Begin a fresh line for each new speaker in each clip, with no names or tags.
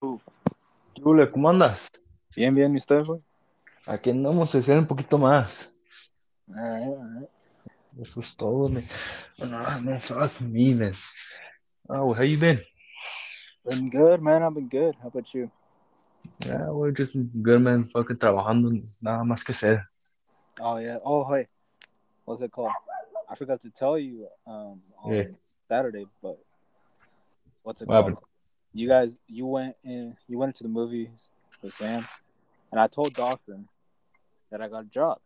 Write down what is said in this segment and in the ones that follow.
Jule, ¿cómo andas?
Bien, bien, ¿y usted, güey?
Aquí andamos a hacer un poquito más.
Alright, alright.
Eso es todo, man. Ah, man, fuck me, man. Oh, how you been?
Been good, man. I've been good. How about you?
Yeah, we're just good, man. Fucking trabajando, nada más que hacer.
Oh yeah. Oh hey, what's it called? I forgot to tell you um on
Yeah.
Saturday, but what's it
What
called?
happened?
You guys, you went in, you went to the movies with Sam, and I told Dawson that I got a job.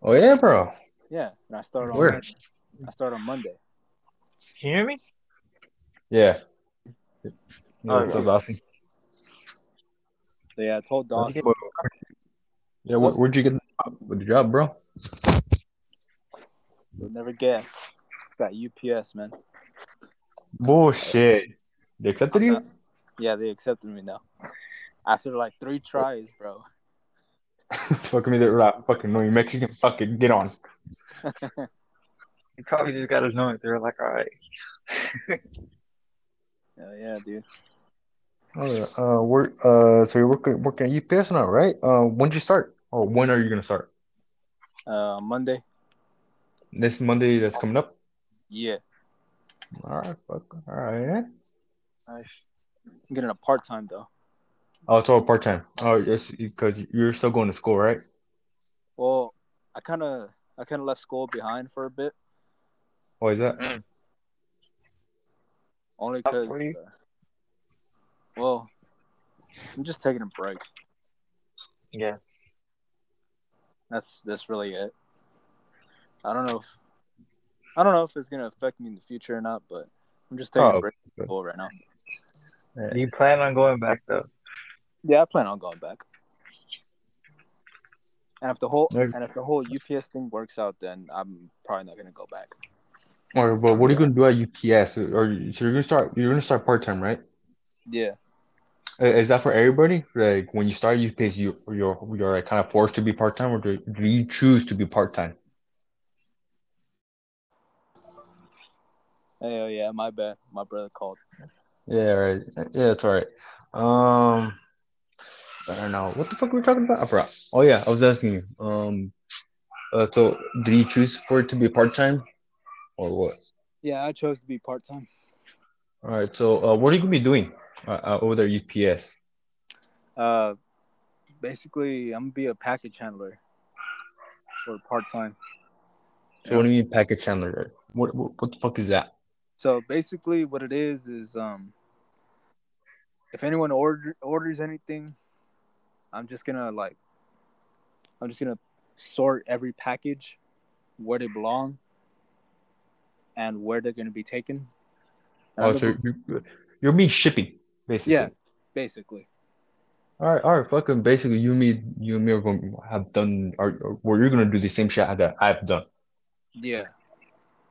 Oh, yeah, bro.
Yeah, and I started on
Where?
Monday. I started on Monday.
Can you hear me?
Yeah. Oh, yeah,
Oh,
what's up, Dawson?
So yeah, I told
Where'd you
Dawson.
Yeah, where, where'd you get the job, with the job, bro?
You'll never guess. Got UPS, man.
Bullshit. They accepted you?
Yeah, they accepted me now. After like three tries, bro.
fucking me, they're like, fucking no, you Mexican, fucking get on.
You probably just got to know it. They were like, all right.
Yeah, yeah, dude.
Oh, yeah. Uh, we're, uh, so you're working, working at UPS now, right? Uh, when'd you start? Or when are you gonna start?
Uh, Monday.
This Monday that's coming up?
Yeah,
All right, fuck. All right.
Nice.
I'm getting a part time though.
Oh, it's all part time. Oh, yes, because you're still going to school, right?
Well, I kind of I kind of left school behind for a bit,
Why is that?
Mm.
only
How
because.
for you?
well, I'm just taking a break.
Yeah.
That's that's really it. I don't know if I don't know if it's gonna affect me in the future or not, but I'm just taking
Oh,
a break from school right now.
Do you plan on going back though?
Yeah, I plan on going back. And if the whole
Okay.
and if the whole UPS thing works out, then I'm probably not gonna go back.
Or, but what are you gonna do at UPS? Or you- so you're gonna start? You're gonna start part time, right?
Yeah.
Is that for everybody? Like when you start UPS, you you're you're like kind of forced to be part time, or do, do you choose to be part time?
Hey, oh yeah, my bad. My brother called.
Yeah, right. Yeah, it's all right. Um, I don't know what the fuck were we talking about. I forgot. Oh yeah, I was asking you. Um, uh, so did you choose for it to be part time, or what?
Yeah, I chose to be part time.
All right. So uh, what are you gonna be doing uh, uh, over there UPS?
Uh, basically, I'm gonna be a package handler for part time.
So what do you mean package handler? What, what what the fuck is that?
So basically, what it is is um, if anyone order orders anything, I'm just gonna like, I'm just gonna sort every package where they belong and where they're gonna be taken. And
Oh,
I'm
so
gonna-
you're, you're me shipping basically.
yeah, basically.
All right, all right, fucking basically you and me you and me are going to have done or, or where you're gonna do the same shit that I've done.
Yeah.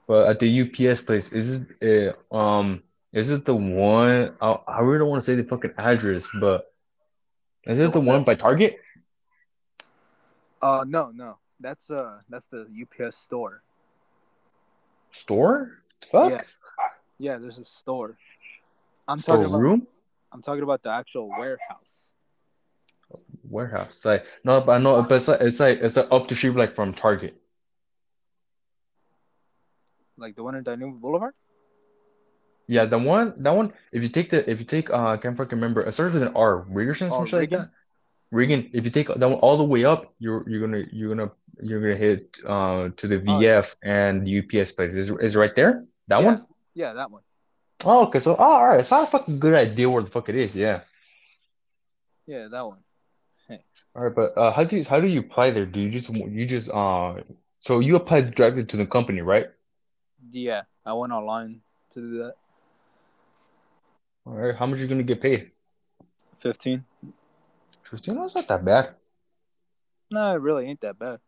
But at the UPS place, is it uh, um is it the one I, I really don't want to say the fucking address, but is it the one by Target?
Uh, no, no, that's uh, that's the UPS store.
Store? Fuck.
Yeah. Yeah, there's a store. I'm talking about.
room?
I'm talking about the actual warehouse.
Warehouse. Like no, but I know but it's like it's like it's like up the street like from Target.
Like the one in Danube Boulevard?
Yeah, the one that one if you take the if you take uh I can't fucking remember it starts with an R, Regerson,
Oh,
some like that. Regan, if you take that one all the way up, you're you're gonna you're gonna you're gonna hit uh to the
Oh,
VF and the UPS place. Is is it right there? That
Yeah.
one?
Yeah, that one.
Oh, okay. So oh, all right. It's not a fucking good idea where the fuck it is. Yeah.
Yeah, that one.
All right, but uh, how do you how do you apply there? Do you just you just uh so you applied directly to the company, right?
Yeah, I went online to do that.
All right. How much are you gonna get paid?
Fifteen.
Fifteen? That's not that bad.
No, it really ain't that bad.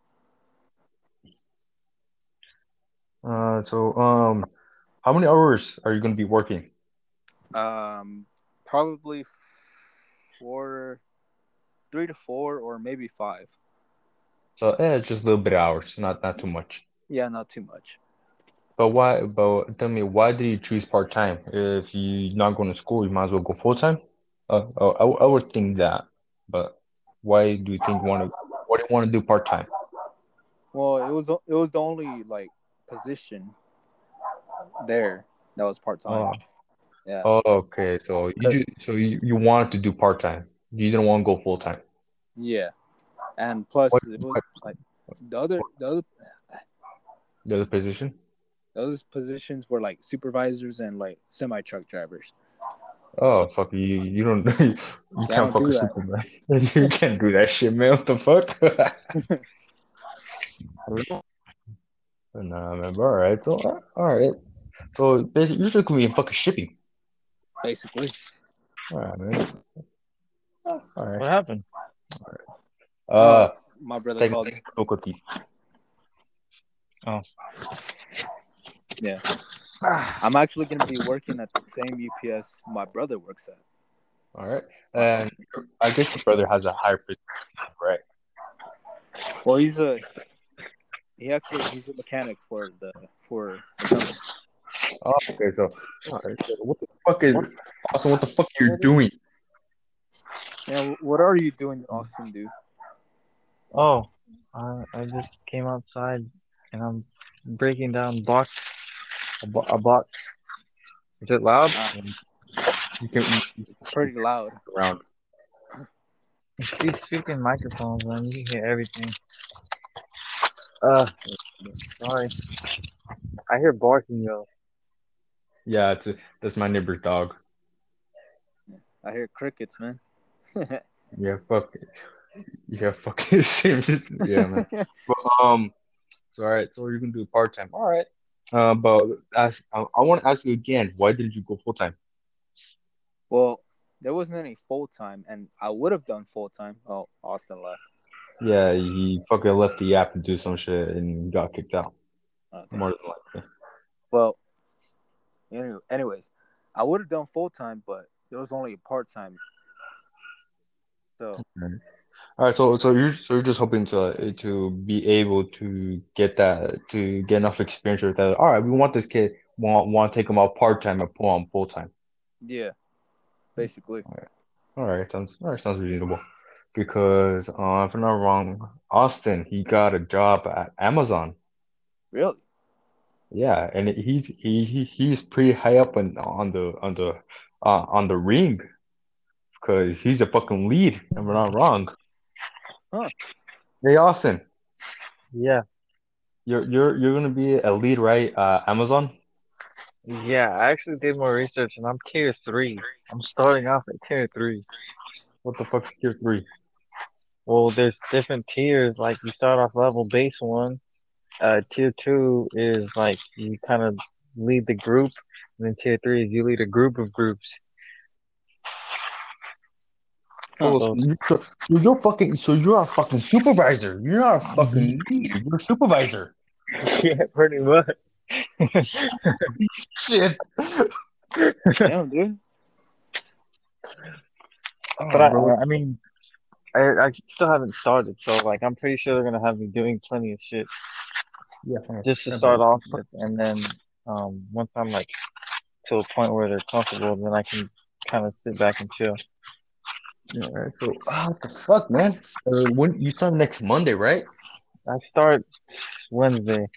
Uh, so um, how many hours are you gonna be working?
Um, probably four, three to four, or maybe five.
So eh, it's just a little bit of hours, not not too much.
Yeah, not too much.
But why? But tell me, why did you choose part time? If you're not going to school, you might as well go full time. Uh, oh, I, I would think that, but why do you think want to? What do you want to do part time?
Well, it was it was the only like position there that was part time.
Oh,
Yeah.
oh, okay. So you
Cause-
ju- so you, you wanted to do part time. You didn't want to go full time.
Yeah. And plus,
What-
it was like the other the other
The other position.
Those positions were like supervisors and like semi truck drivers.
Oh fuck you! You don't. You
I
can't
don't
fuck
do
a
that.
Superman. you can't do that shit, man. What the fuck? nah, man. But all right. So uh, all right. So basically, you're just gonna be in fucking shipping.
Basically.
All right, man. All right.
What happened?
Uh,
My brother called
difficulties.
Oh.
Yeah. Ah. I'm actually gonna be working at the same UPS my brother works at.
All right. And I guess your brother has a higher position, right?
Well he's a he actually he's a mechanic for the for the company.
Oh, okay. So, all right. So what the fuck is Austin? What the fuck are you're doing?
Yeah, what are you doing, Austin, dude?
Oh, I I just came outside and I'm breaking down box a, bo- a box. Is it loud?
Ah,
You can you
it's pretty loud.
can around.
These freaking microphones, man. You can hear everything. Uh, sorry. I hear barking, yo.
Yeah, it's a, that's my neighbor's dog.
I hear crickets, man.
Yeah, fuck. it. Yeah, fuck. it. yeah, man. But, um, so all right. So you're gonna do part time. All right. Uh, but I, I want to ask you again. Why didn't you go full time?
well, there wasn't any full time, and I would have done full time. Oh, Austin left.
Yeah, he fucking left the app to do some shit and got kicked out.
Okay.
More than likely.
Well, any- anyways, I would have done full time, but it was only a part time. So
All right, so so you're so you're just hoping to to be able to get that to get enough experience with that. All right, we want this kid want want to take him out part time and pull on full time.
yeah, basically.
All right, sounds all right, sounds reasonable. Because uh, if I'm not wrong, Austin he got a job at Amazon.
Really?
Yeah, and he's he, he he's pretty high up on on the on the uh, on the ring because he's a fucking lead. If I'm not wrong.
Huh.
Hey Austin,
Yeah,
you're you're you're gonna be a lead, right? Uh, Amazon.
yeah. I actually did more research and I'm tier three. I'm starting off at tier three.
What the fuck's tier three?
Well, there's different tiers. Like you start off level base one. Uh, tier two is like you kind of lead the group, and then tier three is you lead a group of groups.
Oh,
So-
so you, so you're fucking. So you're a fucking supervisor. You're not a fucking lead. You're a supervisor.
yeah, pretty much.
Shit.
Damn, dude.
But I. I mean, I, I still haven't started, so like I'm pretty sure they're gonna have me doing plenty of shit
yeah,
just to start off with, and then um once I'm like to a point where they're comfortable, then I can kind of sit back and chill.
All right, so ah, what the fuck, man? Uh, when you start next Monday, right?
I start Wednesday.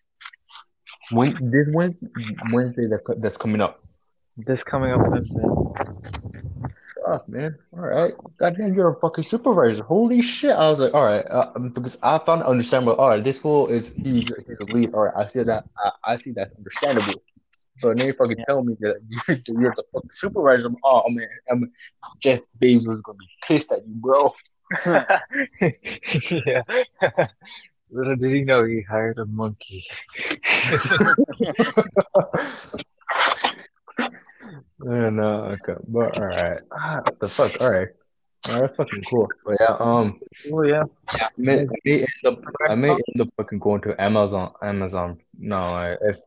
When this Wednesday, Wednesday that that's coming up.
This coming up Wednesday.
Fuck, man. All right. Goddamn, you're a fucking supervisor. Holy shit. I was like, all right, uh, because I found understandable. All right, this fool is he's, he's a lead. All right, I see that. I, I see that's understandable. But then you fucking
Yeah.
tell me that you're, you're the fucking supervisor. I'm, oh man, I'm, Jeff Bezos is gonna be pissed at you, bro.
yeah. Little did he know he hired a monkey.
and uh, okay, but all right, ah, what the fuck? All right, all right, that's fucking cool. But yeah, um,
Oh yeah.
I may, I may end up, I may end up fucking going to Amazon. Amazon. No, I, if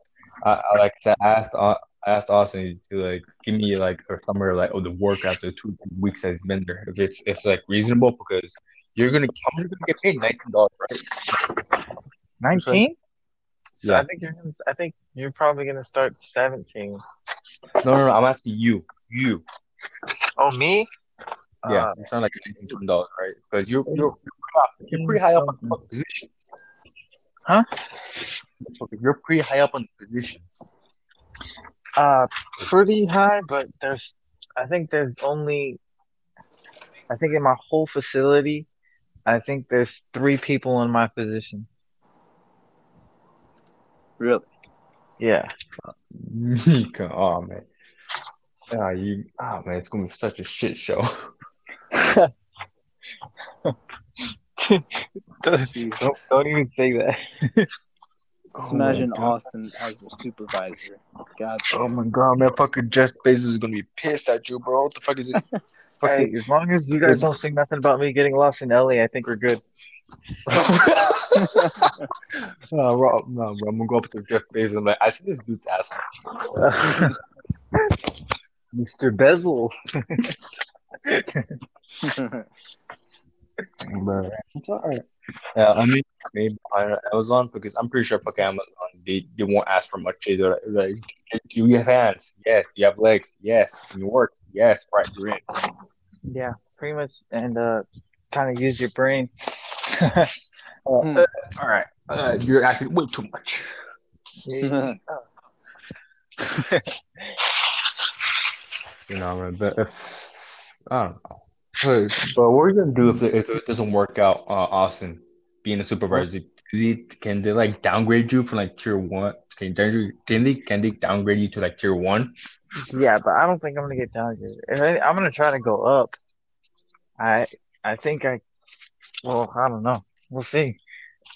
I, I like I said, asked, I asked Austin to like give me like or somewhere like oh the work after two weeks has been there. If it's it's like reasonable because you're gonna how much you gonna get paid nineteen dollars, right?
Nineteen? So
Yeah.
I think you're gonna, I think you're probably gonna start seventeen.
No, no, no. I'm asking you, you.
Oh me?
Yeah,
Uh,
you sound like a nineteen twenty dollars, right? Because you're you're you're pretty high up on the position.
Huh?
You're pretty high up on the positions.
Uh, pretty high, but there's, I think there's only, I think in my whole facility, I think there's three people in my position.
Really?
Yeah.
You can- oh man. Ah, you. Oh man, it's gonna be such a shit show.
don't, don't, don't even say that.
Just
Oh
imagine Austin as a supervisor. God.
Oh my god, man! Fucking Jeff Bezos is gonna be pissed at you, bro. What the fuck is it?
Hey,
Fucking.
as long as you guys don't say nothing about me getting lost in LA, I think we're good.
no, bro, no, bro. I'm gonna go up to Jeff Bezos. and be Like, I see this dude's ass.
Mr. Bezel.
Bro, it's alright. Yeah, I mean, maybe on Amazon because I'm pretty sure fucking Amazon they, they won't ask for much. They're like, like, do you have hands? Yes. Do you have legs? Yes. Can you work? Yes. Right. You're in.
Yeah, pretty much. And uh, kind of use your brain.
Hmm.
All right. Uh, you're asking way too much. You know, but if I don't know, but, but what are you gonna do if it, if it doesn't work out? Uh, Austin being a supervisor, Is he, can they like downgrade you from like tier one? Can they can they can they downgrade you to like tier one?
Yeah, but I don't think I'm gonna get downgraded. If I, I'm gonna try to go up. I I think I. Well, I don't know. We'll see.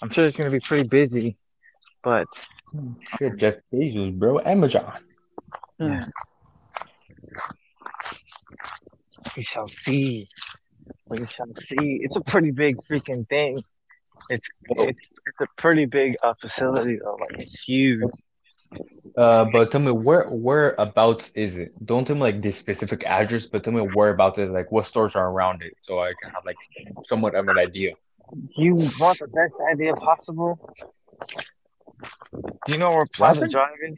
I'm sure it's gonna be pretty busy, but
Shit, Jeff Bezos, bro, Amazon.
Hmm.
We shall see. We shall see. It's a pretty big freaking thing. It's it's it's a pretty big uh, facility though. Like it's huge.
Uh, but tell me where whereabouts is it? Don't tell me like the specific address, but tell me whereabouts is, like what stores are around it, so I can have like somewhat of an idea.
You want the best idea possible? Do you know where Plaza? Drive is?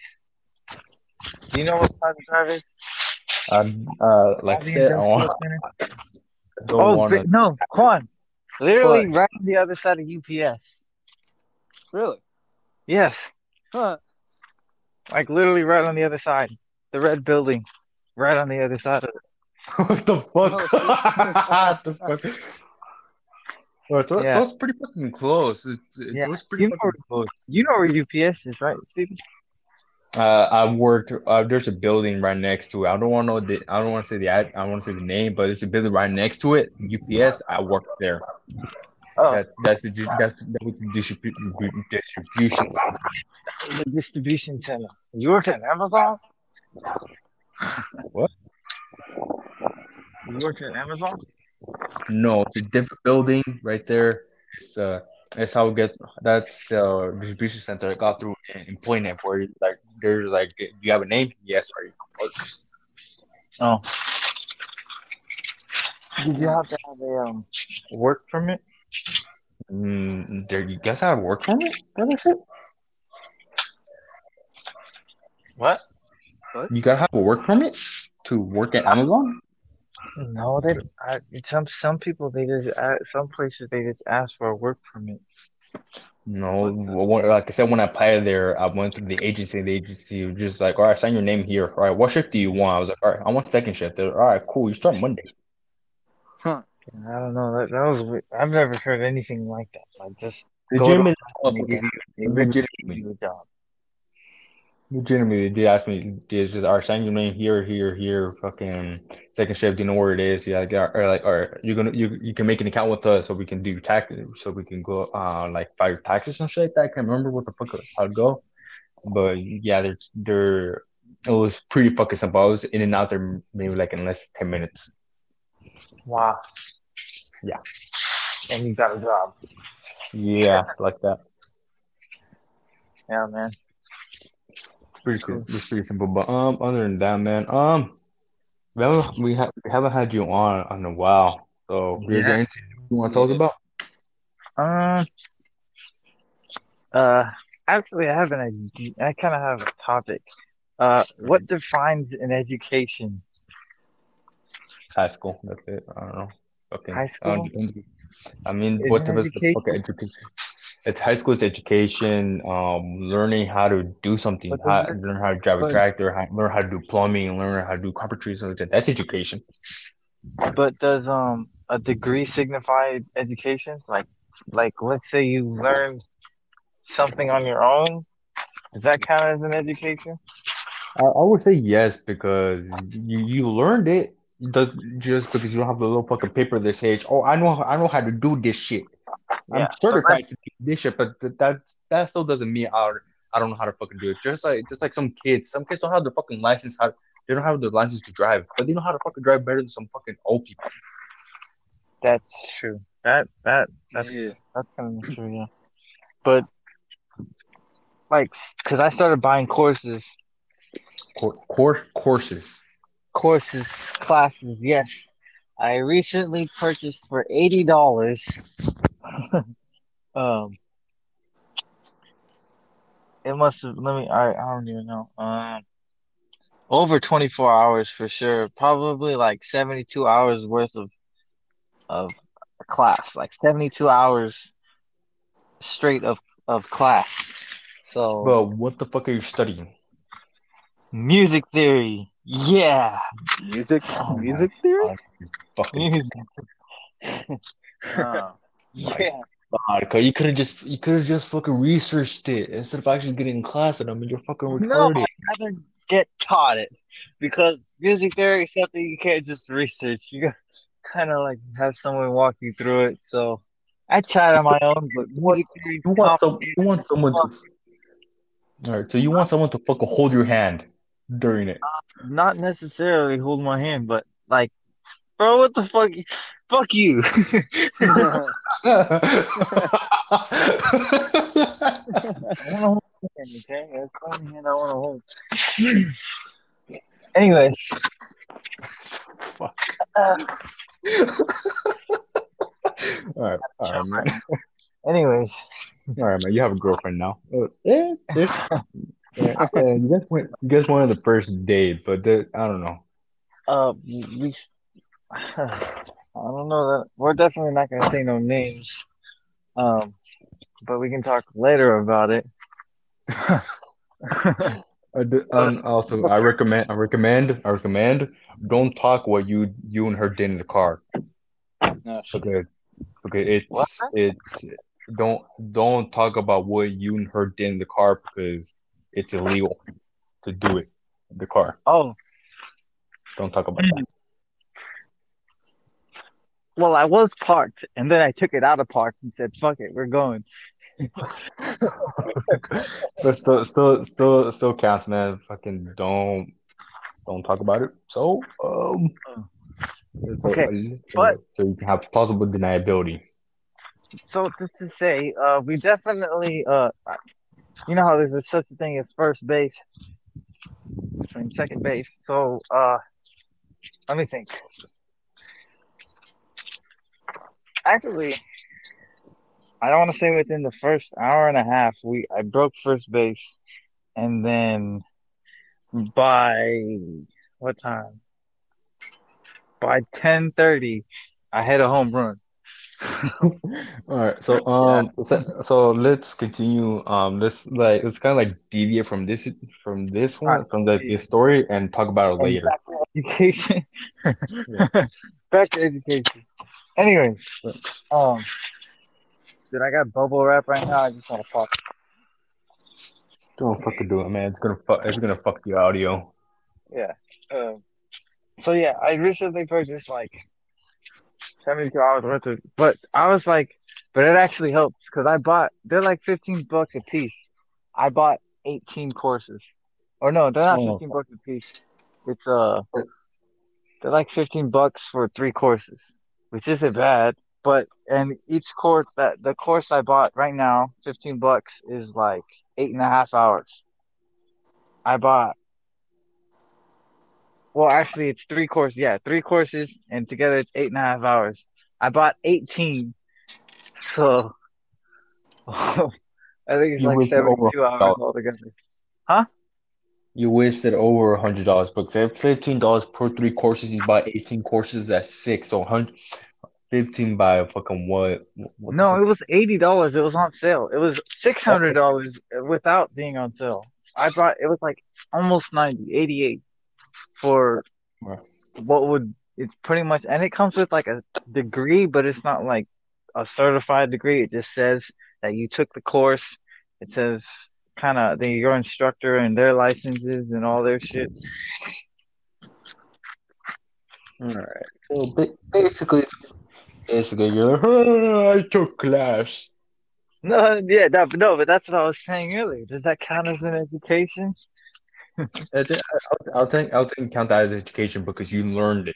Do you know where Plaza Drive is?
Um, uh, like I said, I want,
Center?
I don't
Oh,
wanna-
no, Quan. Literally right on the other side of UPS.
Really?
Yes,
Huh.
like literally right on the other side. The red building, right on the other side of it.
what the fuck?
Oh, shit.
what the fuck? Well, so,
Yeah.
so it's pretty fucking close. It's, it's,
Yeah.
it's pretty
You know
fucking close.
You know where UPS is, right, Steven?
Uh, I worked. Uh, there's a building right next to it. I don't want to know the. I don't want to say the. I want to say the name, but there's a building right next to it. UPS. I worked there.
Oh,
That, that's the. That's that was the distribu- distribution. center.
the distribution center. You work at Amazon?
What?
You work at Amazon?
No, it's a different building right there. It's uh, it's how it gets. That's the distribution center I got through in employment where you, like there's like, do you have a name? Yes. Are you?
Oh. Did you have to have a um work permit?
Mm, there, you guys have a work permit for that shit?
What?
You gotta have a work permit to work at Amazon?
No, they. I, some some people they just uh, some places they just ask for a work permit.
No, like I said, when I applied there, I went through the agency. The agency was just like, all right, sign your name here. All right, what shift do you want? I was like, all right, I want second shift. They're, all right, cool. You start Monday. Huh.
I don't know. That that was. weird. I've never heard anything like that. Like just go to
Legitimately,
and they give you, they give you a job.
Legitimately, they ask me, is right, sign your name here, here, here. Fucking second shift. Do you know where it is? Yeah, like, or like, or you're gonna, you, you can make an account with us so we can do taxes, so we can go, uh, like your taxes and shit like that. I can't remember what the fuck how to go, but yeah, they're, they're. It was pretty fucking simple. I was in and out there maybe like in less than ten minutes.
Wow.
Yeah.
And you got a job.
Yeah, like that.
Yeah, man.
Pretty sim- it's pretty simple. But um, other than that, man, um, we haven't we, ha- we haven't had you on in a while. So is there
Yeah.
anything you want to tell us about?
Um. Uh. Actually, I have an. idea- I kind of have a topic. Uh, what defines an education?
high school. That's it. I don't know. Okay.
High school?
I mean,
Is
what
it
the rest of the education? It's high school. It's education. Um, learning how to do something. How, learn how to drive a tractor. How, learn how to do plumbing. Learn how to do carpentry. Something like that. That's education.
But does um a degree signify education? Like like let's say you learned something on your own. Does that count as an education?
I, I would say yes because you you learned it. Does just because you don't have the little fucking paper that says, "Oh, I know I know how to do this shit." I'm
Yeah, but
certified to do this shit, but th- that that still doesn't mean I I don't know how to fucking do it. Just like just like some kids, some kids don't have the fucking license. How they don't have the license to drive, but they know how to fucking drive better than some fucking old people.
That's true. That that that's
Yeah.
that's kind of true, yeah. But like, cause I started buying courses,
Cour- course courses.
courses, classes. Yes, I recently purchased for eighty dollars. um, it must have. Let me. I I don't even know. Um, over twenty four hours for sure. Probably like seventy two hours worth of of class. Like seventy two hours straight of of class. So
But what the fuck are you studying?
music theory. Yeah,
Music,
Oh
music theory.
God, fucking
music.
Ah.
Yeah.
God, 'cause you could have just you could have just fucking researched it instead of actually getting in class and I mean you're fucking
No,
retarded.
I'd rather get taught it because music theory is something you can't just research. You got kind of like have someone walk you through it. So I tried on my own, but music theory
You want some you want someone to uh, All right, so you want someone to fucking hold your hand during it.
Not necessarily hold my hand, but like, bro, what the fuck? Fuck you. I want to hold your okay? That's the only hand I want to hold. Anyway.
Fuck.
Uh,
all right, all right, man.
anyways.
All right, man. You have a girlfriend now. Uh, yeah, yeah, yeah, you guys went. You guys went on the first date, but I don't know.
Uh, we. I don't know that we're definitely not gonna say no names. Um, but we can talk later about it.
I do, um, also, I recommend. I recommend. I recommend. Don't talk what you you and her did in the car.
No, shit.
Okay, okay. It's
What?
it's don't don't talk about what you and her did in the car because it's illegal to do it in the car.
oh,
Don't talk about that.
Well, I was parked, and then I took it out of park and said, "Fuck it, we're going."
but still, still, still, still counts, man. Fucking don't, don't talk about it. So, um, it's a-
Okay, but-
so you can have plausible deniability.
So just to say, uh, we definitely, uh, you know how there's a, such a thing as first base and second base. So, uh, let me think. Actually, I don't want to say within the first hour and a half, we I broke first base, and then by what time? By ten thirty, I hit a home run.
All right, so um, so, so let's continue. Um, let's like let's kind of like deviate from this from this one from the, the story and talk about it later.
Back to education.
Yeah.
Back to education. Anyway, um, dude, I got bubble wrap right now. I just want to pop.
Don't fucking do it, man. It's gonna fuck. It's gonna fuck the audio.
Yeah. Um, so yeah, I recently purchased like seventy-two hours worth of, but I was like, but it actually helps because I bought. They're like fifteen bucks a piece. I bought eighteen courses, or no, they're not
Oh.
fifteen bucks a piece. It's uh, they're like fifteen bucks for three courses, which isn't bad. But and each course that the course I bought right now, fifteen bucks, is like eight and a half hours. I bought. Well, actually, it's three courses. Yeah, three courses, and together it's eight and a half hours. I bought eighteen, so I think it's
You
like seventy-two hours
$100.
altogether.
You wasted over a hundred dollars, if fifteen dollars per three courses, you buy eighteen courses at six, so hundred fifteen by fucking what? what
No, it was eighty dollars. It was on sale. It was six oh. hundred dollars without being on sale. I bought it was like almost 90, 88 for what would it's pretty much and it comes with like a degree, but it's not like a certified degree. It just says that you took the course. It says kind of the your instructor and their licenses and all their shit.
All right. So basically, basically, you're like, "Ah, I took class.
No, yeah, that, no, but that's what I was saying earlier. Does that count as an education?
I'll, I'll think I'll think count that as education because you learned it.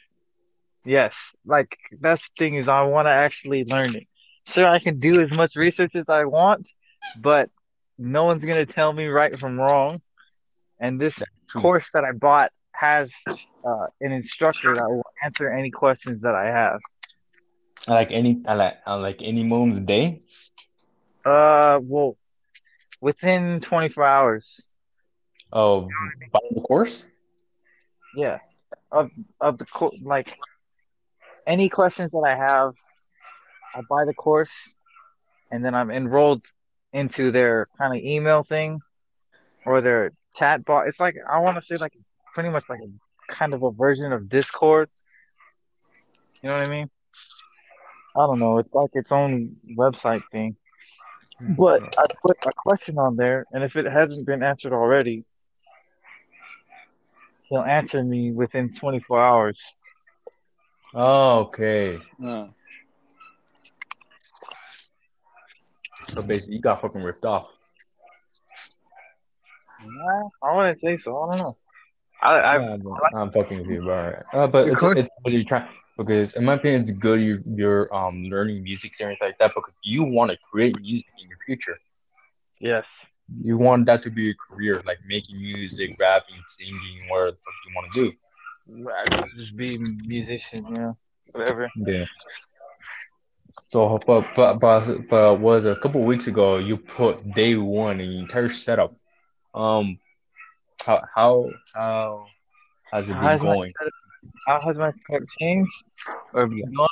Yes, like that's the thing is I want to actually learn it. Sure, I can do as much research as I want, but no one's gonna tell me right from wrong. And this course that I bought has uh, an instructor that will answer any questions that I have.
Like any like like any moment of the day.
Uh, well, within 24 hours,
Oh, buying the course.
yeah, of of the co like any questions that I have, I buy the course, and then I'm enrolled into their kind of email thing or their chat bot. It's like I want to say like pretty much like a kind of a version of Discord. You know what I mean? I don't know. It's like its own website thing. But I put a question on there, and if it hasn't been answered already, he'll answer me within 24 hours.
Oh, okay.
Uh,
So basically, you got fucking ripped off.
Nah, I wouldn't say so. I don't know. I, I
Yeah, but I'm fucking with you, but. Uh, but it's it's what you're trying because in my opinion, it's good you you're um learning music and everything like that because you want to create music in your future.
yes.
You want that to be a career, like making music, rapping, singing, whatever you want to do.
Just be a musician, yeah, whatever.
Yeah. So, but but but but was a couple weeks ago you put day one in your entire setup. Um, how how how has it been
How's my
going?
setup- How has my setup changed or been going?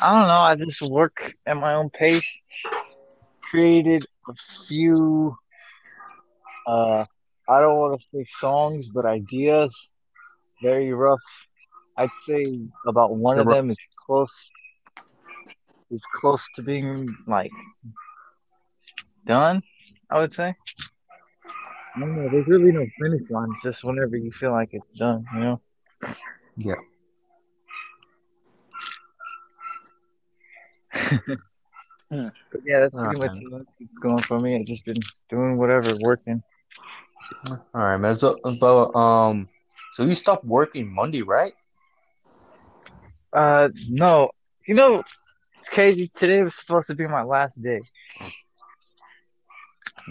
I don't know. I just work at my own pace. Created a few. Uh, I don't want to say songs, but ideas. Very rough. I'd say about one of them is close. Is close to being like done. I would say. I don't know. There's really no finish line. It's just whenever you feel like it's done. You know.
Yeah.
But yeah, that's pretty
Ah,
much what's going for me. I've just been doing whatever, working.
All right, man. So, um, so you stopped working Monday, right?
Uh, no, you know, it's crazy. Today was supposed to be my last day,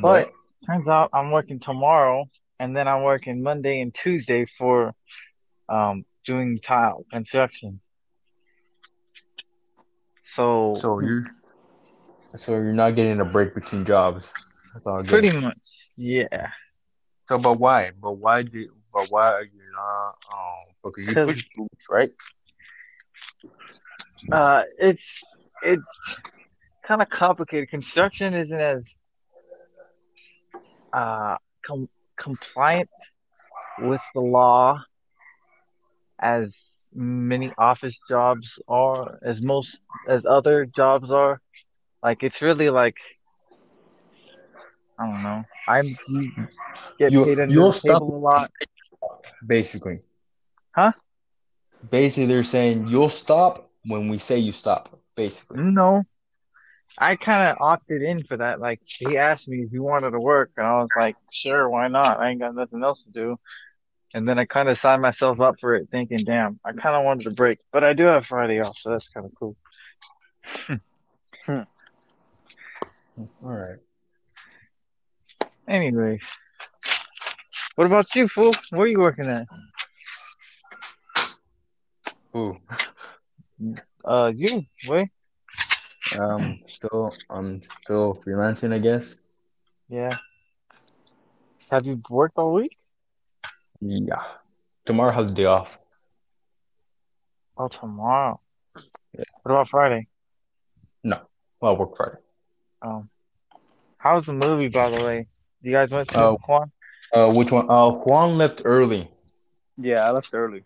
but turns out I'm working tomorrow, and then I'm working Monday and Tuesday for um doing tile construction. So,
so you so you're not getting a break between jobs. That's all good.
pretty much, yeah.
So, but why? But why did? But why are you not? Um, because you push right?
Uh, it's it's kind of complicated. Construction isn't as uh com- compliant with the law as many office jobs are, as most as other jobs are. Like it's really like I don't know. I'm you get
You-
paid under
you'll
the
stop-
table a lot.
Basically.
Huh?
Basically, they're saying you'll stop when we say you stop. Basically.
No. I kind of opted in for that. Like he asked me if he wanted to work, and I was like, "Sure, why not? I ain't got nothing else to do." And then I kind of signed myself up for it, thinking, "Damn, I kind of wanted a break, but I do have Friday off, so that's kind of cool." Hmm. Hmm.
All right.
Anyway, what about you, fool? Where are you working at?
Ooh.
Uh, you, wait,
Um. Still, I'm still freelancing, I guess.
yeah. Have you worked all week?
Yeah. Tomorrow has the day off.
Oh, tomorrow.
Yeah.
What about Friday? No.
Well, I work Friday.
Um, how was the movie, by the way? You guys went to
Oh.
Juan?
Uh, which one? Uh, Juan left early.
Yeah, I left early.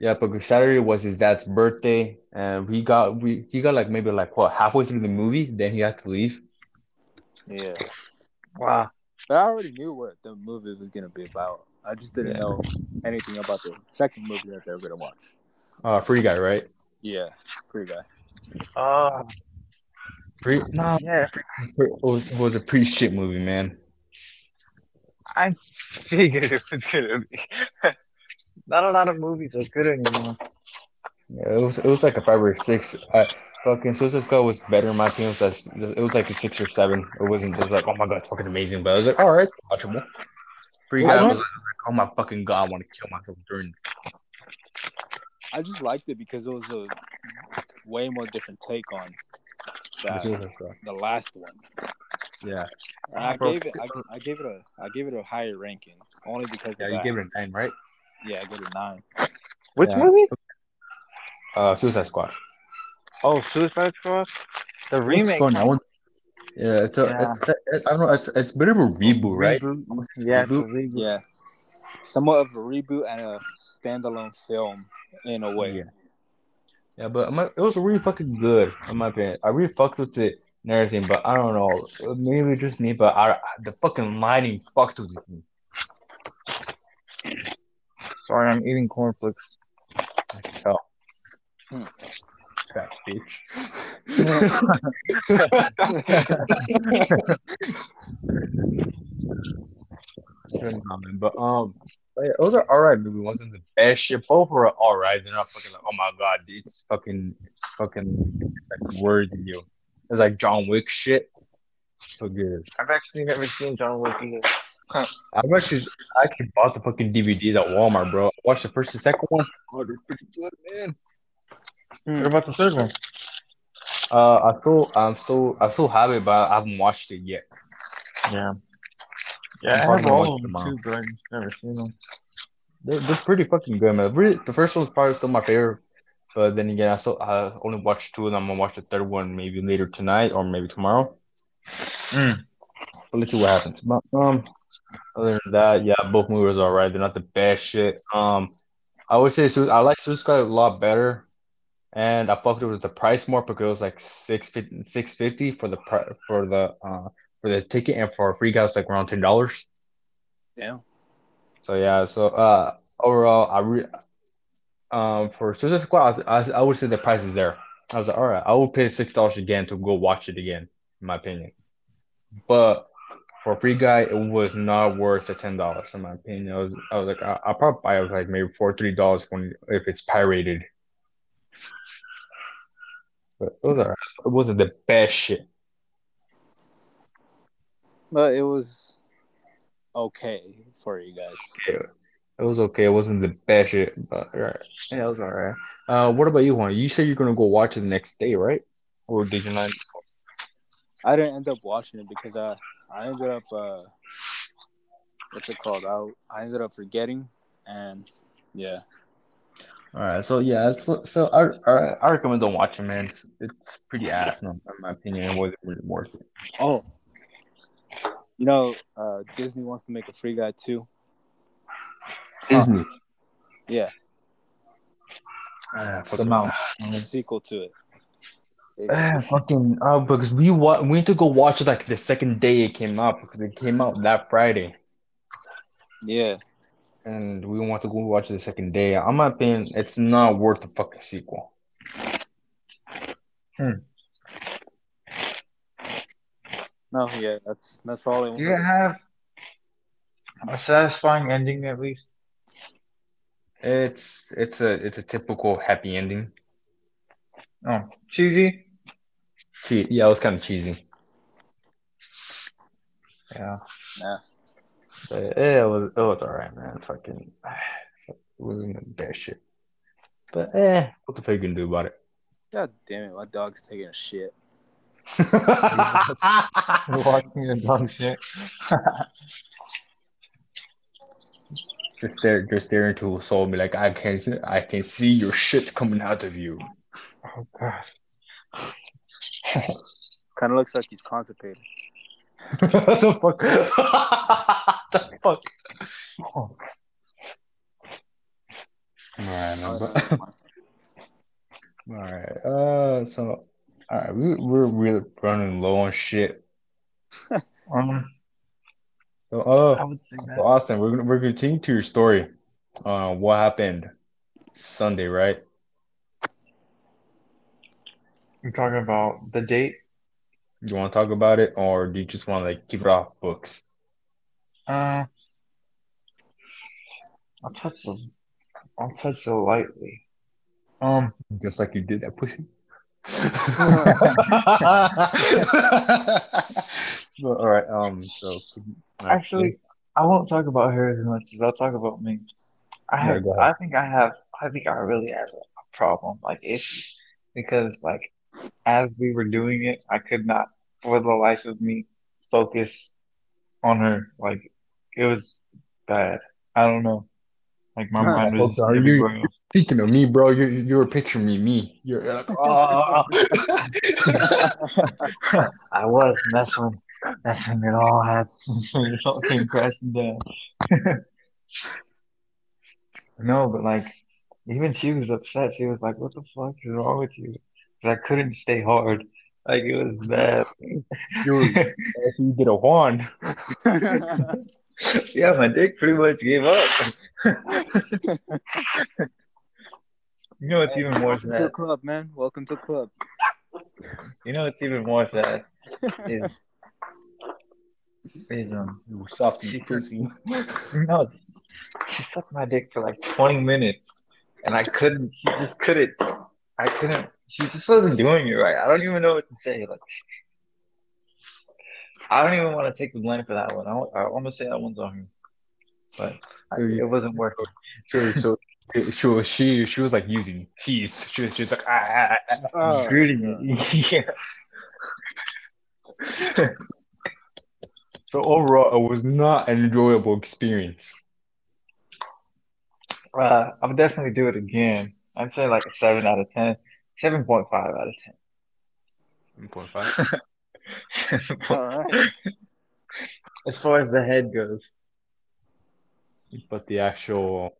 Yeah, because Saturday was his dad's birthday, and we got we he got like maybe like what halfway through the movie, then he had to leave.
Yeah,
Wow.
but I already knew what the movie was gonna be about. I just didn't
Yeah.
know anything about the second movie that they were gonna watch.
Uh, free guy, right?
Yeah, Free guy.
Oh,
Free? No,
yeah.
it was, it was a pretty shit movie, man.
I figured it was gonna be. Not a lot of movies are good anymore.
Yeah, it was it was like a five or six. Uh, fucking Suicide Squad was better in my opinion. It was, like, it was like a six or seven. It wasn't. It was like, oh my god, it's fucking amazing. But I was like, all right, it's watchable. Free
Well, I
guy was like, oh my fucking god, I want to kill myself during.
I just liked it because it was a way more different take on
the
that, the last one.
Yeah,
And I
Bro,
gave it, I, I gave it a, I gave it a higher ranking only because
yeah,
of
you
that.
gave it a nine, right?
Yeah, I gave it a nine.
Which
Yeah.
movie?
Uh, Suicide Squad.
Oh, Suicide Squad. The
It's
remake.
fun. I want. Yeah, it's a,
Yeah.
it's it, I don't know. It's it's a bit of a reboot, right?
Reboot. Yeah, it's a
Reboot?
reboot.
Yeah, somewhat of a reboot and a standalone film in a way.
Yeah. Yeah, but my, it was really fucking good in my opinion. I really fucked with it and everything, but I don't know. Maybe just me, but I, the fucking lighting fucked with me.
Sorry, I'm eating cornflakes.
Tell.
Hmm.
Fat bitch. Good comment, but um, yeah, those are alright movie. Wasn't the best shit. Both were alright. They're not fucking like, oh my god, dude, it's fucking, it's fucking like worthy you. It's like John Wick shit. So good.
I've actually never seen John Wick either.
I've actually, I actually bought the fucking DVDs at Walmart, bro. I watched the first and second one. Oh, they're pretty good, man.
What about the third one?
Uh, I still, I'm still, I still have it, but I haven't watched it yet.
Yeah. Yeah, I
I'm
have
probably gonna
all
watch
of them
tomorrow.
too, but I just never seen them.
They're, they're pretty fucking good, man. Really, the first one's probably still my favorite, but then again, I still, I only watched two, and I'm gonna watch the third one maybe later tonight or maybe tomorrow.
Mm.
But let's see what happens. But um, other than that, yeah, both movies are alright. They're not the best shit. Um, I would say I like Suicide a lot better, and I fucked with the price more because it was like six fifty, six fifty for the pri- for the uh for the ticket, and for a free guy it's like around ten dollars.
Yeah.
So yeah, so uh, overall, I re um for Suicide Squad, I, I would say the price is there. I was like, all right, I will pay six dollars again to go watch it again, in my opinion. But for a free guy, it was not worth the ten dollars, in my opinion. I was, I was like, I, I'll probably buy it like maybe for three dollars when if it's pirated. But it was alright. It wasn't the best shit.
But it was okay for you guys.
It was okay. It wasn't the best shit, but alright. Yeah, it was alright. Uh, what about you, Juan? You said you're gonna go watch it the next day, right? Or did you not?
I didn't end up watching it because I I ended up uh what's it called? I I ended up forgetting and yeah.
All right, so yeah, so, so I, I I recommend don't watch it, man. It's, it's pretty ass, in my opinion. It wasn't really worth it.
Oh. You know, uh Disney wants to make a free guy too.
Disney.
Yeah,
Ah,
The
a sequel to it.
Ah, fucking, uh, because we wa- we need to go watch it like the second day it came out because it came out that Friday,
Yeah.
and we want to go watch it the second day. I'm not opinion, it's not worth the fucking sequel.
No, yeah, that's that's all I
Do you have a satisfying ending at least?
It's it's a it's a typical happy ending.
Oh, cheesy.
Che- Yeah, it was kind of cheesy.
Yeah. Yeah.
But yeah, it was it was alright, man. Fucking, it wasn't the best shit. But eh, what the fuck you can do about it?
God damn it, my dog's taking a shit.
Watching the dog shit.
just stare, just stare into his soul, and be like, I can, I can see your shit coming out of you.
Oh god.
Kind of looks like he's constipated.
what the fuck? what the fuck?
Oh,
Alright, man.
Oh,
but- Alright. Uh, so, alright, we we're really running low on shit.
um,
So, uh,
I would say
so. Austin, we're gonna we're gonna to your story. Uh, what happened Sunday, right?
You're talking about the date.
You want to talk about it, or do you just want to like keep it off books?
Uh, I'll touch it. I'll touch it lightly. Um,
Just like you did that pussy. All right. Um. So
actually, I won't talk about her as much as I'll talk about me. I have.
ahead.
I think I have. I think I really have a problem, like issues, because like as we were doing it, I could not, for the life of me, focus on her. Like it was bad. I don't know. Like my mind was
Oh,
just
God, you-
everywhere
speaking of me, bro, you you were picturing me, me. You're like, oh.
I was. and That's when. That's when it all happened. it all came crashing down. no, but like, even she was upset. She was like, "What the fuck is wrong with you?" 'Cause I couldn't stay hard. Like it was bad.
you, were, you did a Juan.
yeah, my dick pretty much gave up. you know what's even more
Welcome to the club, man. Welcome to the club.
You know what's even more sad is is um
You soft
She
pussy.
no she sucked my dick for like 20 minutes and I couldn't she just couldn't I couldn't she just wasn't doing it right. I don't even know what to say. Like I don't even want to take the blame for that one. I, I want to say that one's on her. But I- it wasn't working.
Sure. So she was she she was like using teeth. She was just like ah, ah, ah, ah.
Oh,
Gritting it. Yeah.
So overall, it was not an enjoyable experience.
Uh, I would definitely do it again. I'd say like a 7 out of 10. 7.5 out of 10.
Seven point five.
All right.
As far as the head goes,
But the actual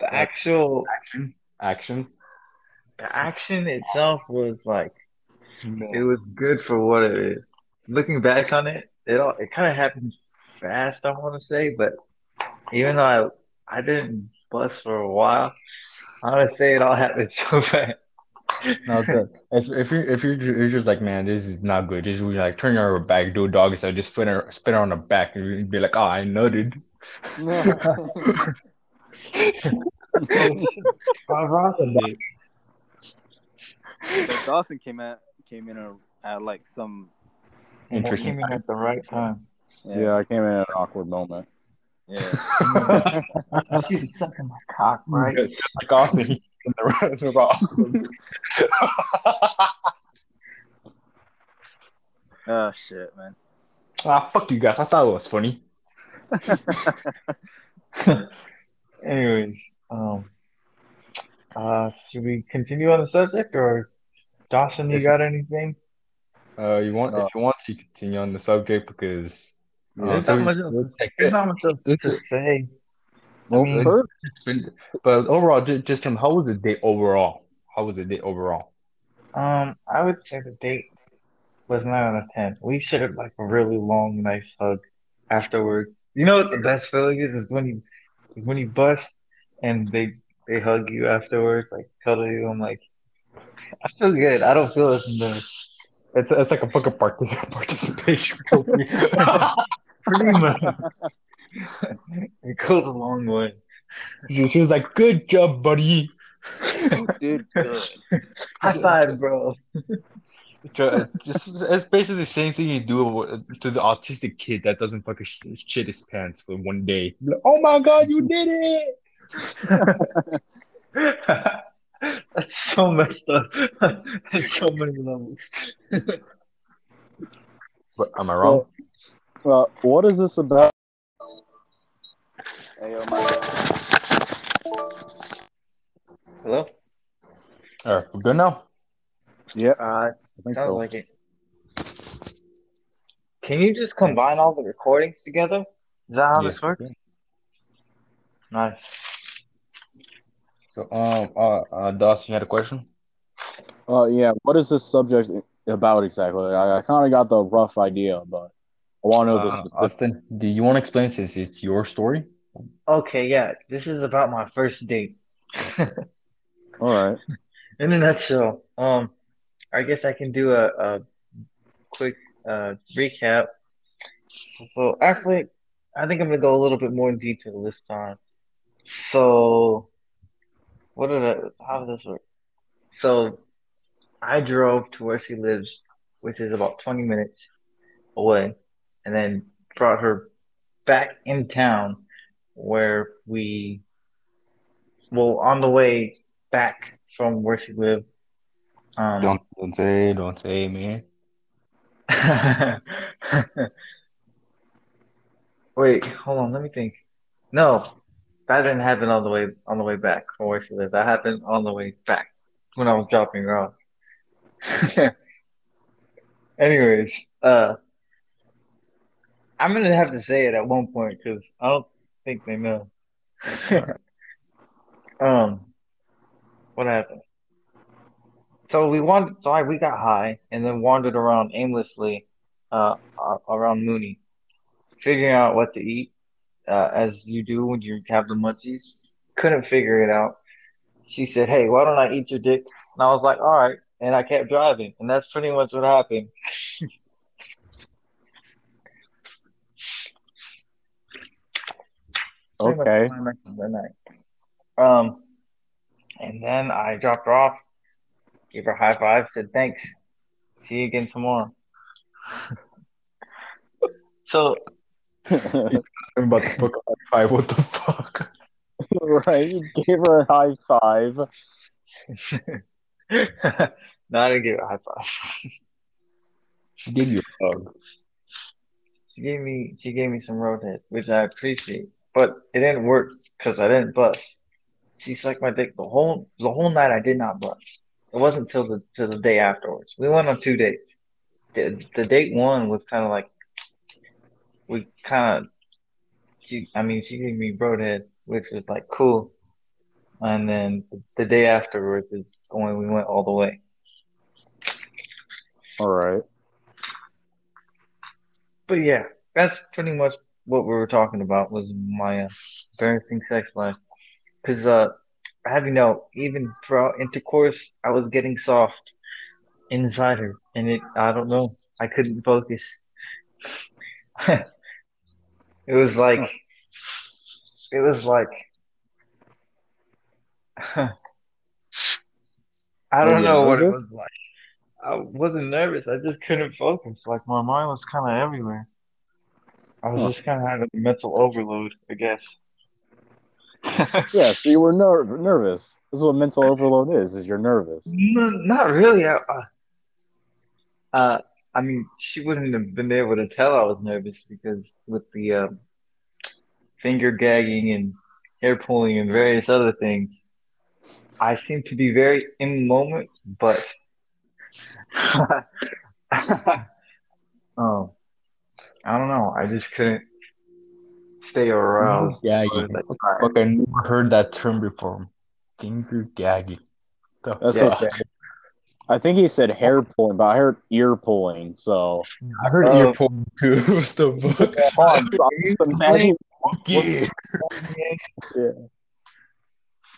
the actual
action, action,
the action itself was like it was good for what it is. Looking back on it, it all it kind of happened fast. I want to say, but even though I I didn't bust for a while, I want to say it all happened so fast.
No, a, if if you're if you're just, you're just like man, this is not good. Just like turn your back, do a doggy style, just spin her spin her on the back, and you'd be like, oh, I nutted.
Ironically,
But Dawson came at came in a, at like some
Interesting.
came in at the right time.
Yeah, I came in at an awkward moment.
yeah.
she was sucking my cock, right?
Just like Austin, he- in the, in the raw.
Oh shit, man.
ah, fuck you guys. I thought it was funny.
Anyways, um, uh, should we continue on the subject or Dawson, you got anything?
Uh, you want if you want to continue on the subject because uh,
There's
so
not much else to. There's not much else to say.
Well,
mean-
first,
it's been- but overall, just, just from how was the day overall? How was the day overall?
Um, I would say the date was nine out of ten. We shared like a really long, nice hug afterwards. You know what the best feeling is? Is when you is when you bust and they they hug you afterwards, like cuddle you. I'm like, I feel good. I don't feel as embarrassed.
It's it's like a fucking partic- participation trophy.
Pretty much. it goes a long way.
she, she was like, "Good job, buddy."
Dude, good.
High five, bro.
Ju- Just it's basically the same thing you do to the autistic kid that doesn't fucking shit his pants for one day. Like, oh my god, you did it!
That's so messed up. That's so many levels.
But am I wrong?
uh, what is this about? Hey, yo, Mike.
Hello?
All right, we're good now.
Yeah,
Uh,
I think
sounds
so.
like it. Can you just combine all the recordings together? Is that how
Yeah.
this works? Nice.
So, um, uh, uh, Dawson, you had a question?
Uh, yeah. What is this subject about exactly? I, I kind of got the rough idea, but I want to know the
Uh,
specifics.
Austin, do you want to explain since it's your story?
Okay, yeah, this is about my first date.
All right.
In a nutshell, um, I guess I can do a, a quick uh, recap. So actually, I think I'm gonna go a little bit more in detail this time. So, what did I, how does this work? So, I drove to where she lives, which is about 20 minutes away, and then brought her back in town where we, well, on the way back from where she lived. Um,
Don't don't say, don't say, man.
Wait, hold on, let me think. No, that didn't happen on the way on the way back from where she lived. That happened on the way back when I was dropping her off. Anyways, uh, I'm gonna have to say it at one point because I don't think they know. um, what happened? So we wandered, so I, we got high and then wandered around aimlessly, uh, around Mooney, figuring out what to eat, uh, as you do when you have the munchies. Couldn't figure it out. She said, "Hey, why don't I eat your dick?" And I was like, "All right." And I kept driving, and that's pretty much what happened. Pretty much
Okay.
the climax of the night. Um, and then I dropped her off, gave her a high five, said thanks. See you again tomorrow. so
I'm about to fuck high five. What the fuck?
right. You gave her a high five.
no, I didn't give her a high five.
She gave you a hug.
She gave me she gave me some road roadhead, which I appreciate, but it didn't work because I didn't bust. She sucked my dick the whole the whole night. I did not bust. It wasn't till the till the day afterwards. We went on two dates. The, the date one was kind of like we kind of she. I mean, she gave me roadhead, which was like cool. And then the day afterwards is when we went all the way.
All right.
But yeah, that's pretty much what we were talking about was my uh, embarrassing sex life. Because uh, I have you know, even throughout intercourse, I was getting soft inside her, and it I don't know, I couldn't focus. it was like, it was like, I don't know what it was like. I wasn't nervous. I just couldn't focus. Like my mind was kind of everywhere. I was
Huh.
just kind of having a mental overload, I guess.
Yeah. So you were ner- nervous. This is what mental overload is. Is you're nervous.
No, not really. I, uh, uh, I mean, she wouldn't have been able to tell I was nervous because with the um, finger gagging and hair pulling and various other things, I seem to be very in the moment, but oh, I don't know. I just couldn't stay aroused.
gagging.
I like,
fuck? I never heard that term before. Finger gagging. The
That's
Yeah.
okay. I think he said hair pulling, but I heard ear pulling. So
I heard
Oh.
ear pulling too. what the fuck?
Come on, I'm just imagining,
Yeah.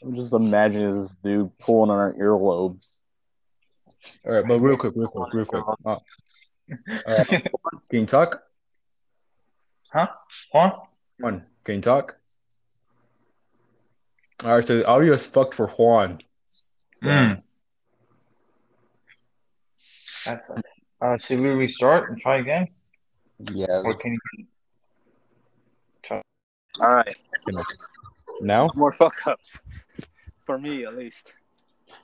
I'm just imagining this dude pulling on our earlobes.
All right, but real quick, real quick, real quick. Uh, uh, can you talk?
Huh? Huh?
Juan, can you talk? All right, so the audio is fucked for Juan.
Mm. That's uh, should we restart and try again?
Yeah.
Or can you
All right,
Now?
more fuck ups for me at least.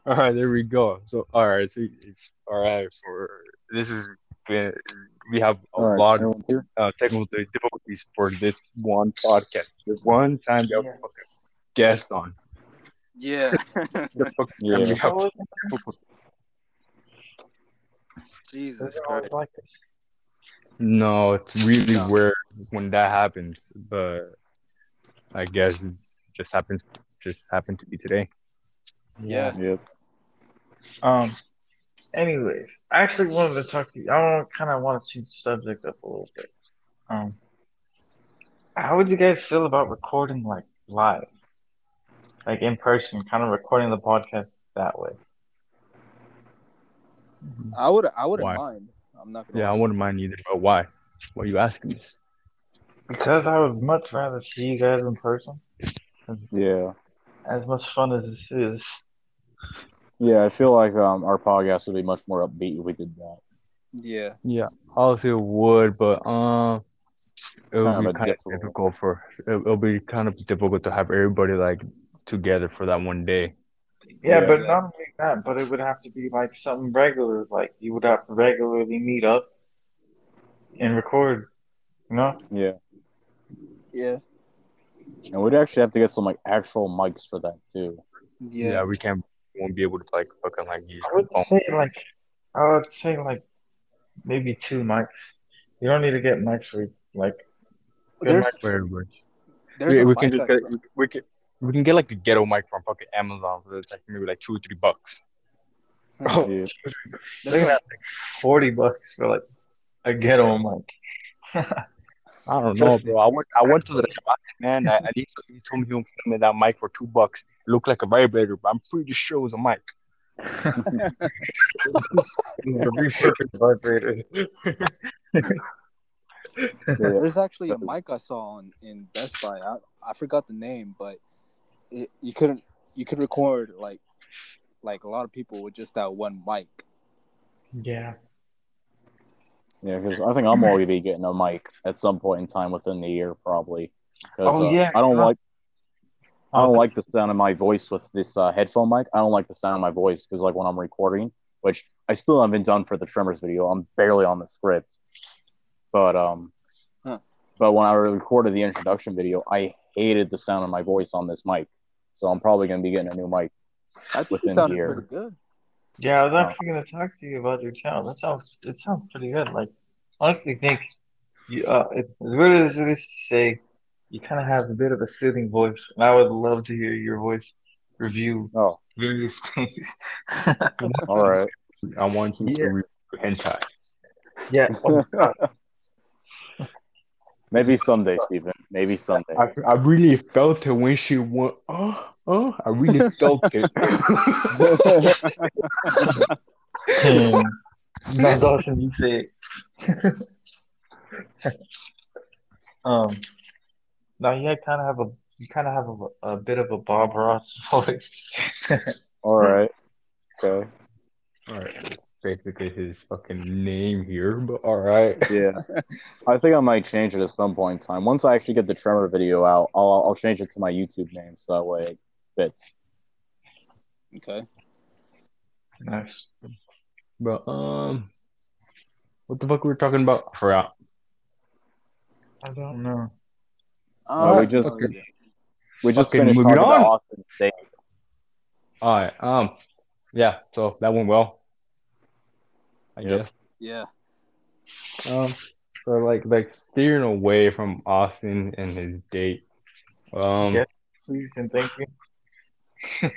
All right, there we go. So, all right, so it's all right for this is been we have a
All right,
lot of uh, technical difficulties for this one podcast. The one time we have a fucking guest on.
Yeah.
The fucking
Yeah.
we have
Jesus Christ.
like.
No, it's really
No.
rare when that happens, but I guess it's just happened just happened to be today.
Yeah.
Yep.
Um. Anyways, I actually wanted to talk to you. I kind of want to change the subject up a little bit. Um. How would you guys feel about recording like live, like in person, kind of recording the podcast that way?
I would I wouldn't
Why?
mind. I'm not gonna
Yeah, I wouldn't mind either. But why? Why are you asking this?
Because I would much rather see you guys in person.
Yeah.
As much fun as this is.
Yeah, I feel like um our podcast would be much more upbeat if we did that.
Yeah.
Yeah, obviously it would, but um, it would
Kind
be
of a
kind of
difficult.
difficult for it, it'll be kind of difficult to have everybody like together for that one day.
Yeah,
Yeah.
but not only that, but it would have to be like something regular. Like you would have to regularly meet up and record. You know?
Yeah.
Yeah.
And we'd actually have to get some like actual mics for that too.
Yeah,
Yeah.
we can't won't be able to like fucking like use
I would
phone.
say like I would say like maybe two mics. You don't need to get mics for like
There's
mics
for
there's
We, we can just
I
get
saw-
we can we can get like a ghetto mic from fucking Amazon for it's like maybe like two or three bucks.
Oh,
Yeah.
they're gonna have like forty bucks for like a ghetto mic.
I don't know, bro. I went I went to the shop, man. I, I need to, he told me he would give me that mic for two bucks. It looked like a vibrator, but I'm pretty sure it was a mic.
The repurposed vibrator.
There's actually a mic I saw on in Best Buy. I, I forgot the name, but it, you couldn't you could record like like a lot of people with just that one mic.
Yeah.
Yeah, because I think I'm going to be getting a mic at some point in time within the year, probably.
Oh,
uh,
yeah.
I don't like. I don't like the sound of my voice with this uh, headphone mic. I don't like the sound of my voice because, like, when I'm recording, which I still haven't done for the Tremors video, I'm barely on the script. But um,
Huh.
but when I recorded the introduction video, I hated the sound of my voice on this mic. So I'm probably going to be getting a new mic.
I think
Within
it sounded pretty good.
Yeah, I was actually gonna talk to you about your channel. That sounds it sounds pretty good. Like honestly think you uh it's as weird as it is to say, you kinda have a bit of a soothing voice and I would love to hear your voice review
Oh,
various things.
all right.
I want you
Yeah.
to review hentai.
yeah. Oh.
Maybe someday, Stephen. Maybe someday.
I, I really felt it when she went. Oh, oh! I really felt it.
Hmm. Now Dawson, you say um now you kinda have a you kinda have a, a bit of a Bob Ross voice.
all right. Okay.
all right, that's basically his fucking name here, but all right.
Yeah, I think I might change it at some point in time. Once I actually get the Tremor video out, I'll I'll change it to my YouTube name so that way it fits.
Okay.
nice.
But um, what the fuck were we talking about? I forgot.
I don't know.
Well, we
Uh,
just-
yeah.
We just
Fucking
finished
moving
talking about
on.
Austin State.
All right. Um, yeah. So that went well. I
Yep.
guess.
yeah.
Um, so like like steering away from Austin and his date. Um.
Yeah. Please and thank you.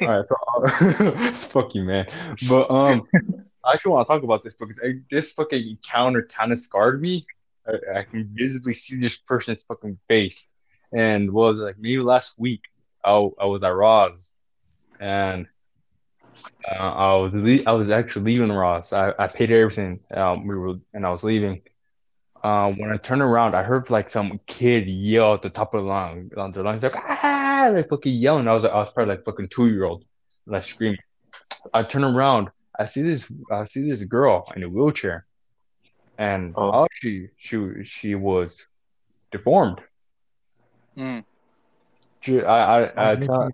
All right, so uh, fuck you, man. But um, I actually want to talk about this because I, this fucking encounter kind of scarred me. I, I can visibly see this person's fucking face, and was it, like maybe last week I, I was at Ross, and uh, I was le- I was actually leaving Ross. I, I paid everything. Um, we were and I was leaving. Uh, when I turned around, I heard like some kid yell at the top of the line. On the line, like ah, like fucking yelling. I was like, I was probably like fucking two year old, like screaming. I turn around, I see this, I see this girl in a wheelchair, and
Oh.
oh, she she she was deformed.
Mm.
She, I I, I tell-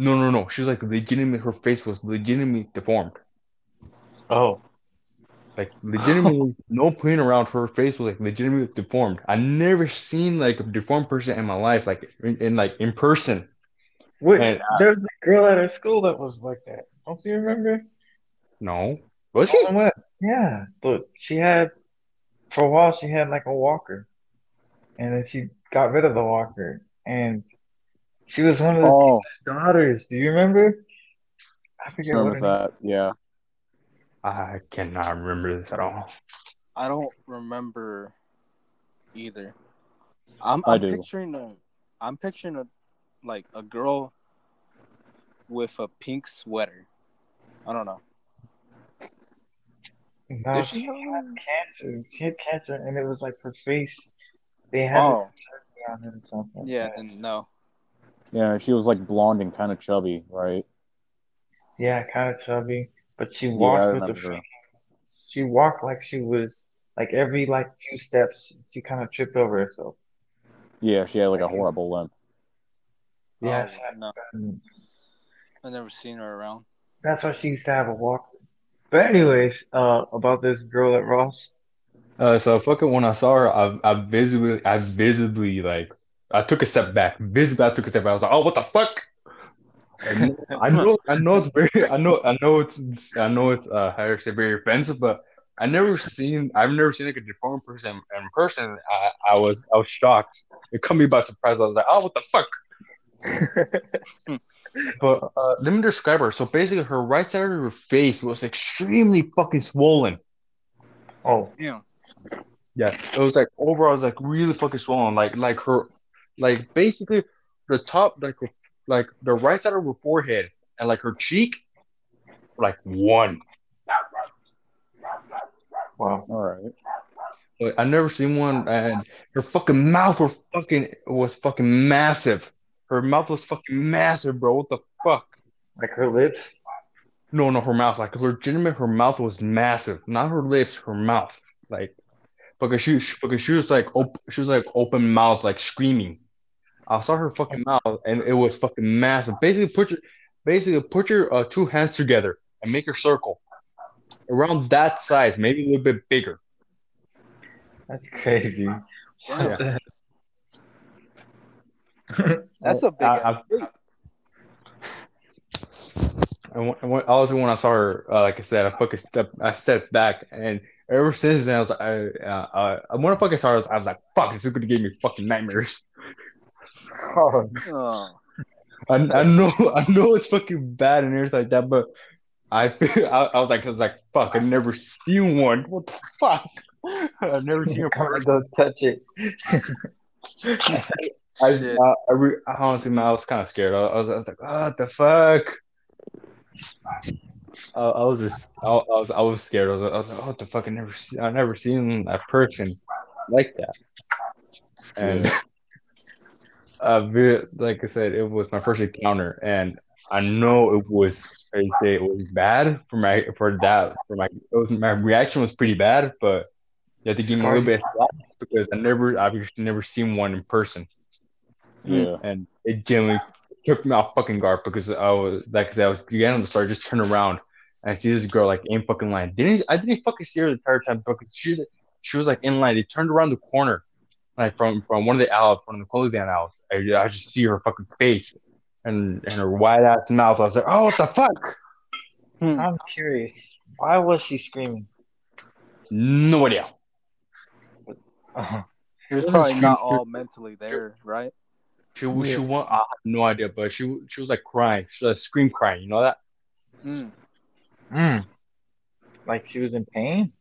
no no no. She was like legitimately. Her face was legitimately deformed.
Oh.
Like legitimately, no playing around. Her face was like legitimately deformed. I never seen like a deformed person in my life, like in, in like in person.
Wait,
And, uh,
there was a girl at our school that was like that. Don't you remember?
No, was she?
Yeah, but she had for a while she had like a walker, and then she got rid of the walker, and she was one of the
Oh,
daughters. Do you remember? I
I
forget what
remember
her name.
that. Yeah.
I cannot remember this at all.
I don't remember either. I'm
I
I'm
do.
picturing a I'm picturing a like a girl with a pink sweater. I don't know.
No,
Did
she
she?
had cancer. She had cancer, and it was like her face. They had
Oh,
it on it or something.
yeah. Then no.
Yeah, she was like blonde and kind of chubby, right?
Yeah, kind of chubby, but she
Yeah,
walked with the freaking. She walked like she was like every like few steps, she kind of tripped over herself.
Yeah, she had like a horrible limp.
Yeah,
Oh,
she had-
no.
um,
I never seen her around.
that's why she used to have a walk. But anyways, uh, about this girl at Ross.
Uh, so fucking when I saw her, I, I visibly, I visibly like, I took a step back. Visibly, I took a step back. I was like, oh, what the fuck? I know, I know it's very, I know, I know it's, I know it's, uh, how to say, very offensive, but I never seen, I've never seen like a deformed person in person. I, I was, I was shocked. It caught me by surprise. I was like, oh, what the fuck? But uh, let me describe her. So basically, her right side of her face was extremely fucking swollen.
Oh,
Yeah.
Yeah, it was like overall, it was like really fucking swollen. Like like her, like basically the top, like like the right side of her forehead and like her cheek, like one.
wow.
All right.
Like, I never seen one, and her fucking mouth was fucking was fucking massive. Her mouth was fucking massive, bro. What the fuck?
Like her lips.
No, no, her mouth. Like legitimate, her mouth was massive. Not her lips, her mouth. Like because she because she was like op- she was like open mouth, like screaming. I saw her fucking mouth, and it was fucking massive. Basically, put your basically put your uh, two hands together and make a circle around that size, maybe a little bit bigger.
That's crazy.
Damn.
What the
That's a big
I-
ass.
I- And when, also when I saw her, uh, like I said, I fucking step, I stepped back, and ever since then, I was like, I, uh, uh, when I fucking saw her, I was like, fuck, this is gonna give me fucking nightmares.
Oh,
Oh,
I, I know, I know it's fucking bad and everything like that, but I, feel, I, I was like, I was like, fuck, I've never seen one. What the fuck? I've never seen a
come on,
person.
don't touch it.
I, I, I, re, I honestly, man, I was kind of scared. I, I was, I was like, what the fuck? I, I was just, I, I was, I was scared. I was, I was like, what the fuck? I never, see, I never seen a person like that. And uh, like I said, it was my first encounter, and I know it was, I say it was bad for my, for that, for my, was, my reaction was pretty bad, but you have to give me a little bit of because I never, I've never seen one in person
Yeah.
and it genuinely took me off fucking guard because I was like, I said, I was getting on the start, just turn around and I see this girl like in fucking line. Didn't I didn't fucking see her the entire time because she she was like in line. They turned around the corner, like from from one of the aisles, one of the clothing down aisles. I, I just see her fucking face and and her wide ass mouth. I was like, oh, what the fuck?
I'm curious. Why was she screaming?
No idea.
Oh,
She was
Wasn't
probably not
scream-
all mentally there, right?
She was she
Yeah.
won. I have no idea, but she she was like crying. She was like scream crying. You know that?
Mm.
mm. Like she was in pain?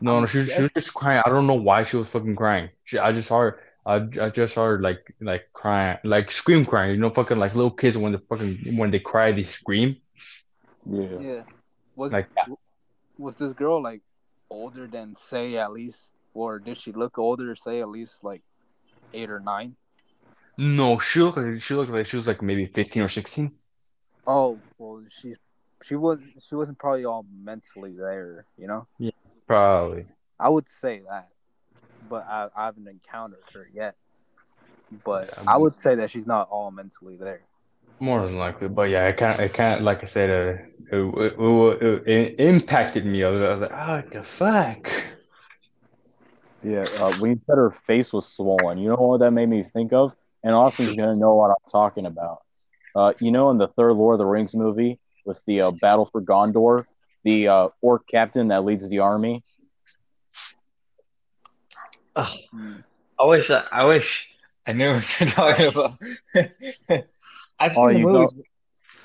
No, no, she, she was just crying. I don't know why she was fucking crying. She, I just saw her. I, I just saw her like like crying, like scream crying. You know, fucking like little kids when they fucking when they cry, they scream
Yeah.
Yeah. Was
like that.
was this girl like older than say at least, or did she look older? Say at least like eight or nine.
No, she looked like she looked like she was like maybe fifteen or sixteen.
Oh well, she she was she wasn't probably all mentally there. You know,
Probably.
I would say that, but I, I haven't encountered her yet. But
Yeah,
I
I'm-
would say that she's not all mentally there.
More than likely, but yeah, it can't. It can't. Like I said, uh, it, it, it, it impacted me. I was, I was like, oh, the fuck.
Yeah, uh, when you said her face was swollen, you know what that made me think of? And Austin's gonna know what I'm talking about. Uh, you know, in the third Lord of the Rings movie with the uh, battle for Gondor, the uh, orc captain that leads the army.
Oh,
I wish I, I wish I knew what you're talking about. I've seen
Oh,
the movies.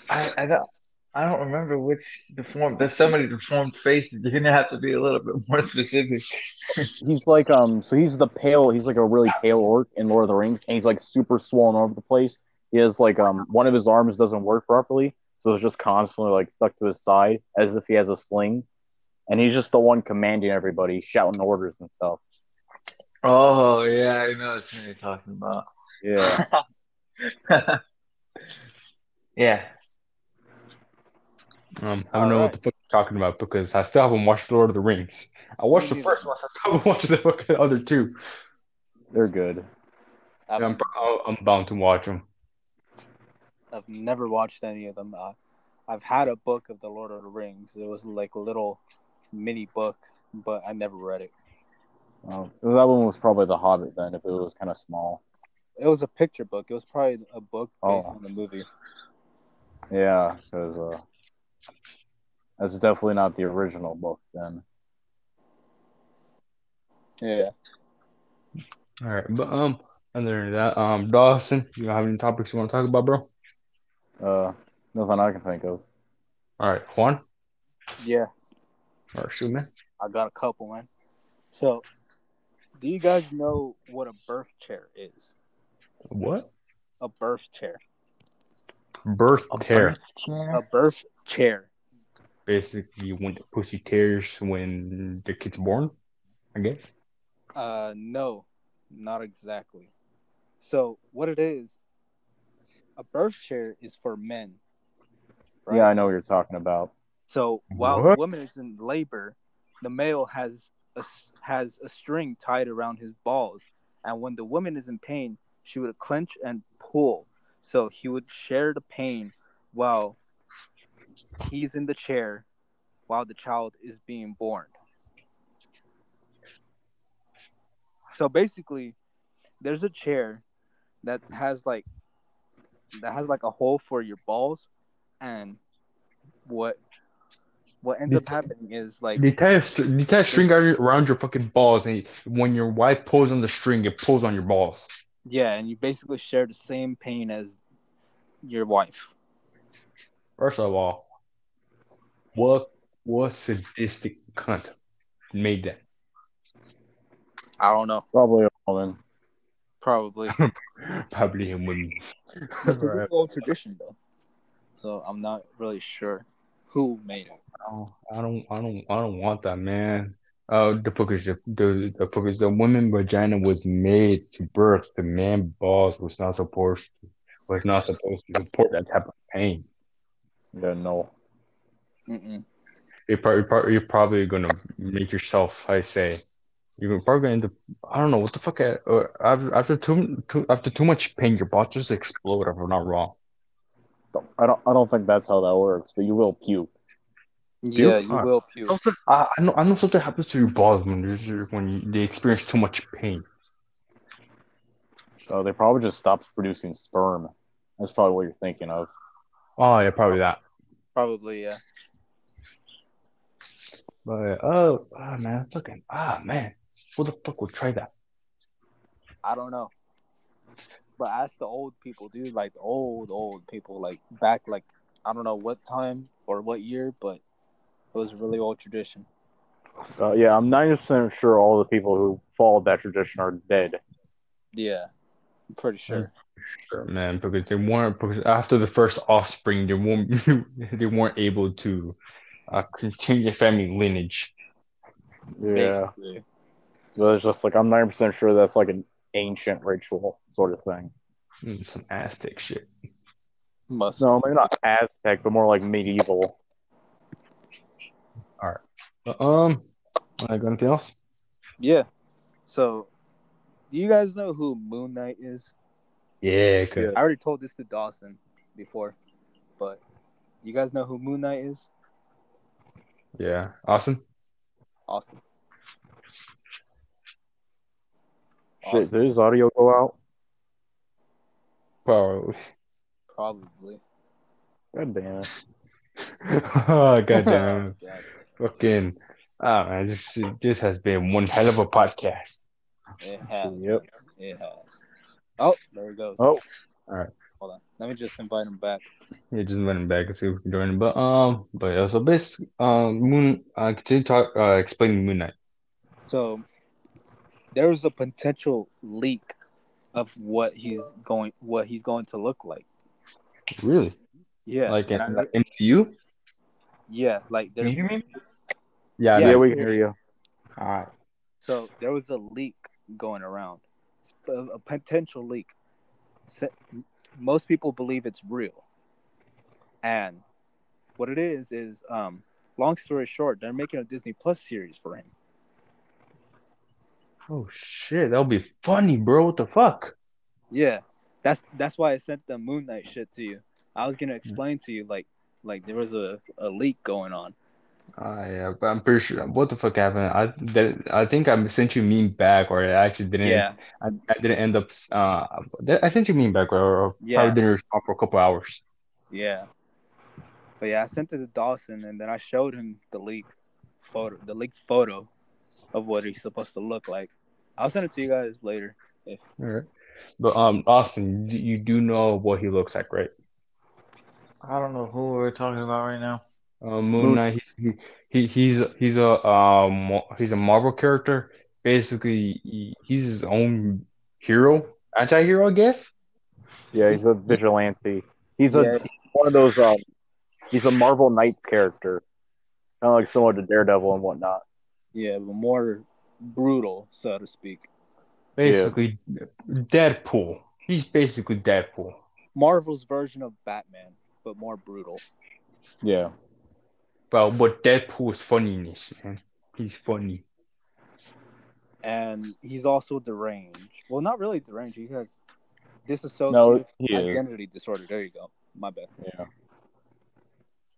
I, I don't I don't remember which deformed. There's so many deformed faces. You're gonna have to be a little bit more specific.
He's like um, so he's the pale. He's like a really pale orc in Lord of the Rings, and he's like super swollen all over the place. He has like um, one of his arms doesn't work properly, so it's just constantly like stuck to his side as if he has a sling, and he's just the one commanding everybody, shouting orders and stuff.
Oh yeah, I know what you're talking about.
Yeah,
yeah.
Um, I don't know what the fuck you're talking about because I still haven't watched Lord of the Rings. I watched the first one. I still haven't watched the fucking other two.
they're good.
I've,
I'm, I'm bound to watch them.
I've never watched any of them. Uh, I've had a book of the Lord of the Rings. It was like a little mini book, but I never read it.
Oh, that one was probably The Hobbit then, if it was kind of small.
It was a picture book. It was probably a book based
Oh.
on the movie.
Yeah, because uh, that's definitely not the original book then.
Yeah.
All right, but um, other than that, um, Dawson, you have any topics you want to talk about, bro?
Uh, nothing I can think of.
All right, Juan.
Yeah.
All right, shoot, man.
I got a couple, man. So, do you guys know what a birth chair is?
What?
A birth chair.
Birth
A
tear.
birth chair?
A birth chair.
Basically, when the pussy tears when the kid's born, I guess.
Uh, no, not exactly. So, what it is, a birth chair is for men. right?
Yeah, I know what you're talking about.
So while
What?
the woman is in labor, the male has a s- has a string tied around his balls, and when the woman is in pain, she would clench and pull. So he would share the pain while he's in the chair, while the child is being born. So basically, there's a chair that has like that has like a hole for your balls, and what what ends up happening is like
They tie a, str- they tie a string around around your fucking balls, and when your wife pulls on the string, it pulls on your balls.
yeah, and you basically share the same pain as your wife.
First of all, what what sadistic cunt made that?
I don't know,
Probably a woman.
Probably.
Probably a woman.
It's a
Right.
really old tradition though, so I'm not really sure who made it.
Oh, I don't, I don't, I don't want that, man. Uh, the book is the the, the book is the woman vagina was made to birth. The man balls was not supposed to, was not supposed to support that type of pain.
Yeah, no.
Mm-mm.
You're probably, probably you're probably gonna make yourself, I say, you're probably going to i don't know what the fuck. uh, Uh, after after too, too after too much pain, your balls just explode. If I'm not wrong.
I don't. I don't think that's how that works. But you will puke.
Yeah, you
Alright.
will puke.
Something, I, I know I know something happens to your balls when when you, they experience too much pain.
So they probably just stopped producing sperm. That's probably what you're thinking of.
Oh yeah, probably that.
Probably, yeah.
But oh, ah man, fucking ah man, who the fuck would try that?
I don't know. But ask the old people, dude. Like old, old people, like back, like I don't know what time or what year, but it was a really old tradition.
Uh, yeah, I'm 90% sure all the people who followed that tradition are dead.
Yeah, I'm pretty sure.
Sure, man, because they weren't because after the first offspring, they weren't they weren't able to uh, continue their family lineage.
Yeah.
Basically.
But it's just like, I'm 90% sure that's like an ancient ritual sort of thing.
Mm, Some Aztec shit.
Must.
No, maybe not Aztec, but more like medieval.
But, um, I got anything else?
Yeah. So, do you guys know who Moon Knight is?
Yeah, good.
I already told this to Dawson. before, but you guys know who Moon Knight is?
Yeah, Austin.
Austin.
Shit, did his audio go out?
Probably.
Probably.
God damn it.
oh god damn it. Fucking. Ah man, this, this has been one hell of a podcast.
it has.
Yep.
It has. Oh, there it goes.
Oh.
Alright.
Hold on. Let me just invite him back.
Yeah, just running back and see if we can join him. But um, but yeah, so basically, um, Moon, uh, continue talk, uh, explaining Moon Knight.
So there was a potential leak of what he's going what he's going to look like.
Really?
Yeah.
like in
I-
like MCU?
yeah, like there
Can you hear me? Yeah,
Yeah,
Yeah, we can hear you.
All right.
So there was a leak going around, a, a potential leak. Most people believe it's real, and what it is is, um, long story short, they're making a Disney Plus series for him.
Oh shit, that'll be funny, bro. What the fuck?
Yeah, that's that's why I sent the Moon Knight shit to you. I was gonna explain to you like like there was a, a leak going on.
Uh, yeah, but I'm pretty sure. What the fuck happened? I that, I think I sent you meme back, or I actually didn't.
Yeah,
I, I didn't end up. Uh, I sent you meme back, or, or
Yeah.
probably didn't respond for a couple hours.
yeah. But yeah, I sent it to Dawson, and then I showed him the leak photo, the leaked photo of what he's supposed to look like. I'll send it to you guys later.
All right. But um, Austin, you, you do know what he looks like, right?
I don't know who we're talking about right now.
Uh, Moon
Moon-
Knight. He, he he's he's a um he's a Marvel character. Basically, he, he's his own hero, anti-hero, I guess.
Yeah, he's a vigilante. He's a
Yeah.
one of those. Um, he's a Marvel Knight character, kind of like similar to Daredevil and whatnot.
Yeah, but more brutal, so to speak.
Basically, Deadpool. He's basically Deadpool.
Marvel's version of Batman, but more brutal.
Yeah,
Well, but Deadpool's funniness, man. He's funny.
And he's also deranged. Well, not really deranged. He has dissociative
No, he is.
identity disorder. There you go. My bad.
yeah.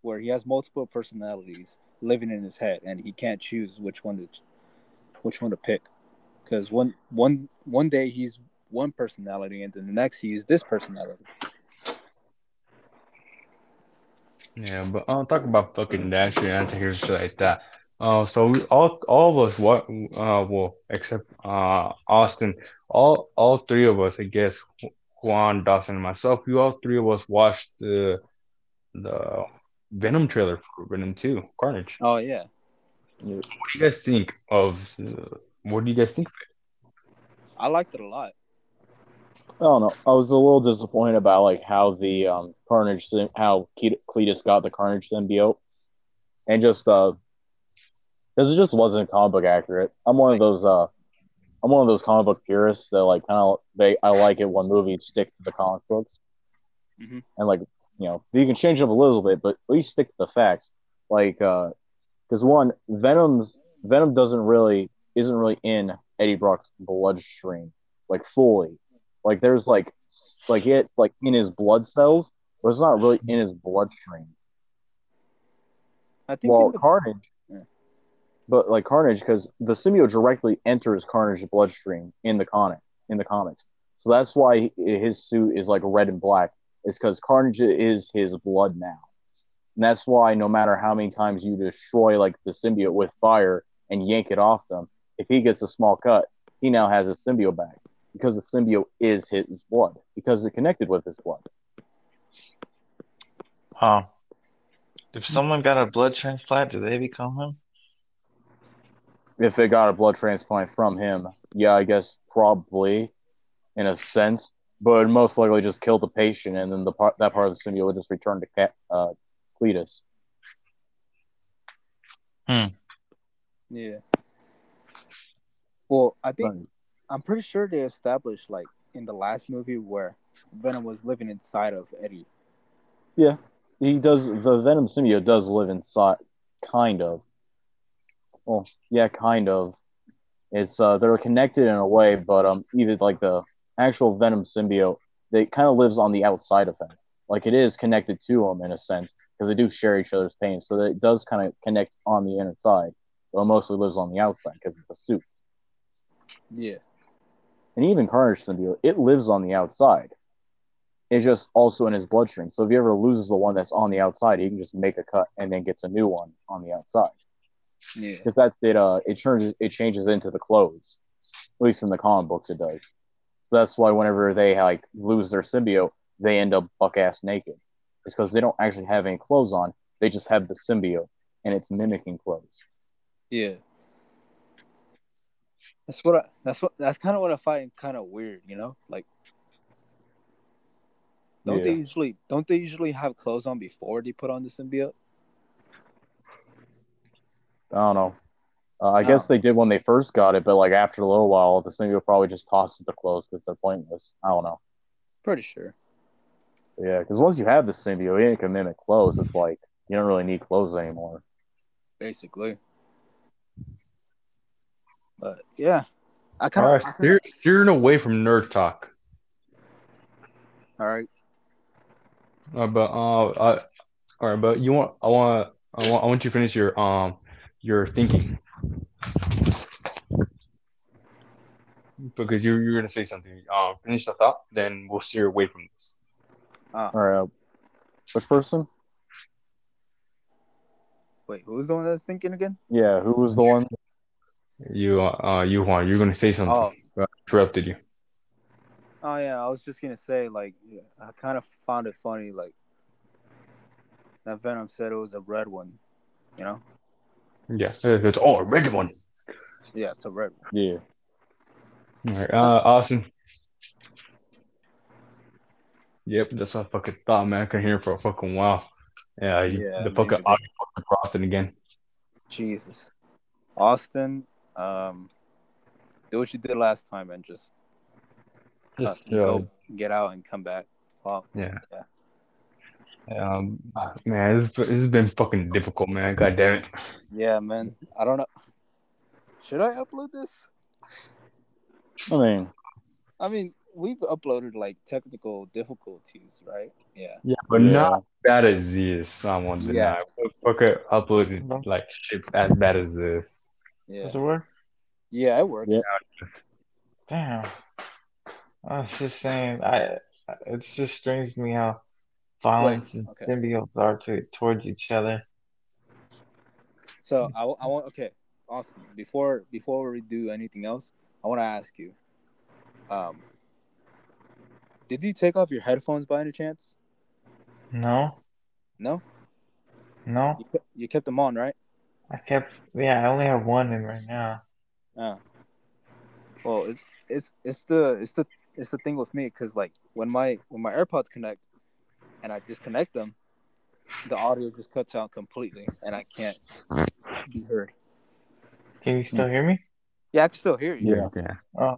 Where he has multiple personalities living in his head, and he can't choose which one to which one to pick. Because one one one day he's one personality, and then the next he's this personality.
Yeah, but I'll talk about fucking that shit, anti-hero shit like that. Uh, so we all all of us what uh well except uh Austin all all three of us I guess Juan Dawson and myself we all three of us watched the the Venom trailer for Venom 2 Carnage.
Oh yeah,
What do you guys think of uh, what do you guys think?
I liked it a lot.
I don't know. I was a little disappointed about like how the um Carnage how Cletus got the Carnage symbiote, and just uh, because it just wasn't comic book accurate. I'm one of those uh, I'm one of those comic book purists that like kind of they I like it when movies stick to the comic books,
Mhm.
and like you know you can change up a little bit, but at least stick to the facts. Like uh, because one Venom's Venom doesn't really isn't really in Eddie Brock's bloodstream like fully. Like there's like like it like in his blood cells, but it's not really in his bloodstream.
I think
Well,
the-
Carnage,
Yeah.
but like Carnage, because the symbiote directly enters Carnage's bloodstream in the comic in the comics. So that's why his suit is like red and black. It's because Carnage is his blood now, and that's why no matter how many times you destroy like the symbiote with fire and yank it off them, if he gets a small cut, he now has a symbiote back because the symbiote is his blood because it connected with his blood.
Huh. If someone got a blood transplant, do they become him?
If they got a blood transplant from him, yeah, I guess probably in a sense, but it'd most likely just kill the patient, and then the part that part of the symbiote would just return to Cat, uh, Cletus.
yeah. Well, I think I'm pretty sure they established like in the last movie where Venom was living inside of Eddie.
Yeah, he does the Venom symbiote does live inside, kind of. Well, yeah, kind of. It's uh, they're connected in a way, but um, even like the actual Venom symbiote, that kind of lives on the outside of him. like it is connected to him in a sense because they do share each other's pain. So that it does kind of connect on the inside, but it mostly lives on the outside because it's a suit.
Yeah.
And even Carnage symbiote, it lives on the outside. It's just also in his bloodstream. So if he ever loses the one that's on the outside, he can just make a cut and then gets a new one on the outside.
Yeah.
Because that's it. Uh, it turns it changes into the clothes. At least in the comic books, it does. So that's why whenever they like lose their symbiote, they end up buck ass naked. It's because they don't actually have any clothes on. They just have the symbiote, and it's mimicking clothes.
Yeah. That's what I, that's what that's kind of what I find kind of weird, you know? Like don't they usually don't they usually have clothes on before they put on the symbiote?
I don't know. Uh, I
No.
guess they did when they first got it, but like after a little while, the symbiote probably just tosses the clothes because they're pointless. I don't know.
Pretty sure.
Yeah, because once you have the symbiote, it can mimic clothes. It's like you don't really need clothes anymore.
Basically. But yeah. I
All
kind
right,
of
steer, steering away from nerd talk.
all right.
Uh, but uh, uh, all right, but you want I want I want I want you to finish your um your thinking because you you're gonna say something. Um, finish the thought, then we'll steer away from this.
All right, uh, which person?
Wait, who's the one that's thinking again?
Yeah, who was the one?
You uh you Juan, you're gonna say something.
Oh.
I interrupted you.
Oh yeah, I was just gonna say like I kind of found it funny like that Venom said it was a red one, you know?
Yeah, it's all a red one.
Yeah, it's a red one.
Yeah.
All right, uh, Austin. Yep, that's what I fucking thought, man. I couldn't hear for a fucking while. Yeah, you,
Yeah,
the
me
fucking
neither.
audio fucking crossed again.
Jesus. Austin, um, do what you did last time and just cut,
Just, yo,
go, get out and come back. Wow.
yeah.
Yeah.
Um, man, this, this has been fucking difficult, man. God damn it.
Yeah, man. I don't know. Should I upload this?
I mean,
I mean, we've uploaded like technical difficulties, right? Yeah.
Yeah, but
yeah.
not bad as this. I won't
Yeah.
deny. Fucker uploaded like shit as bad as this.
Yeah.
Does it work?
Yeah, it works.
Yeah.
Damn. I was just saying, I it's just strange to me how violent and
okay.
symbiotes are to, towards each other.
So I, I want okay, awesome. Before before we do anything else, I want to ask you. Um, did you take off your headphones by any chance?
No,
No,
no,
you kept, you kept them on, right?
I kept, yeah, I only have one in right now.
Oh. Well, it's it's it's the it's the it's the thing with me because like when my when my AirPods connect and I disconnect them, the audio just cuts out completely and I can't be heard.
Can you still hear me?
Yeah, I can still hear you.
Yeah.
Yeah.
Oh,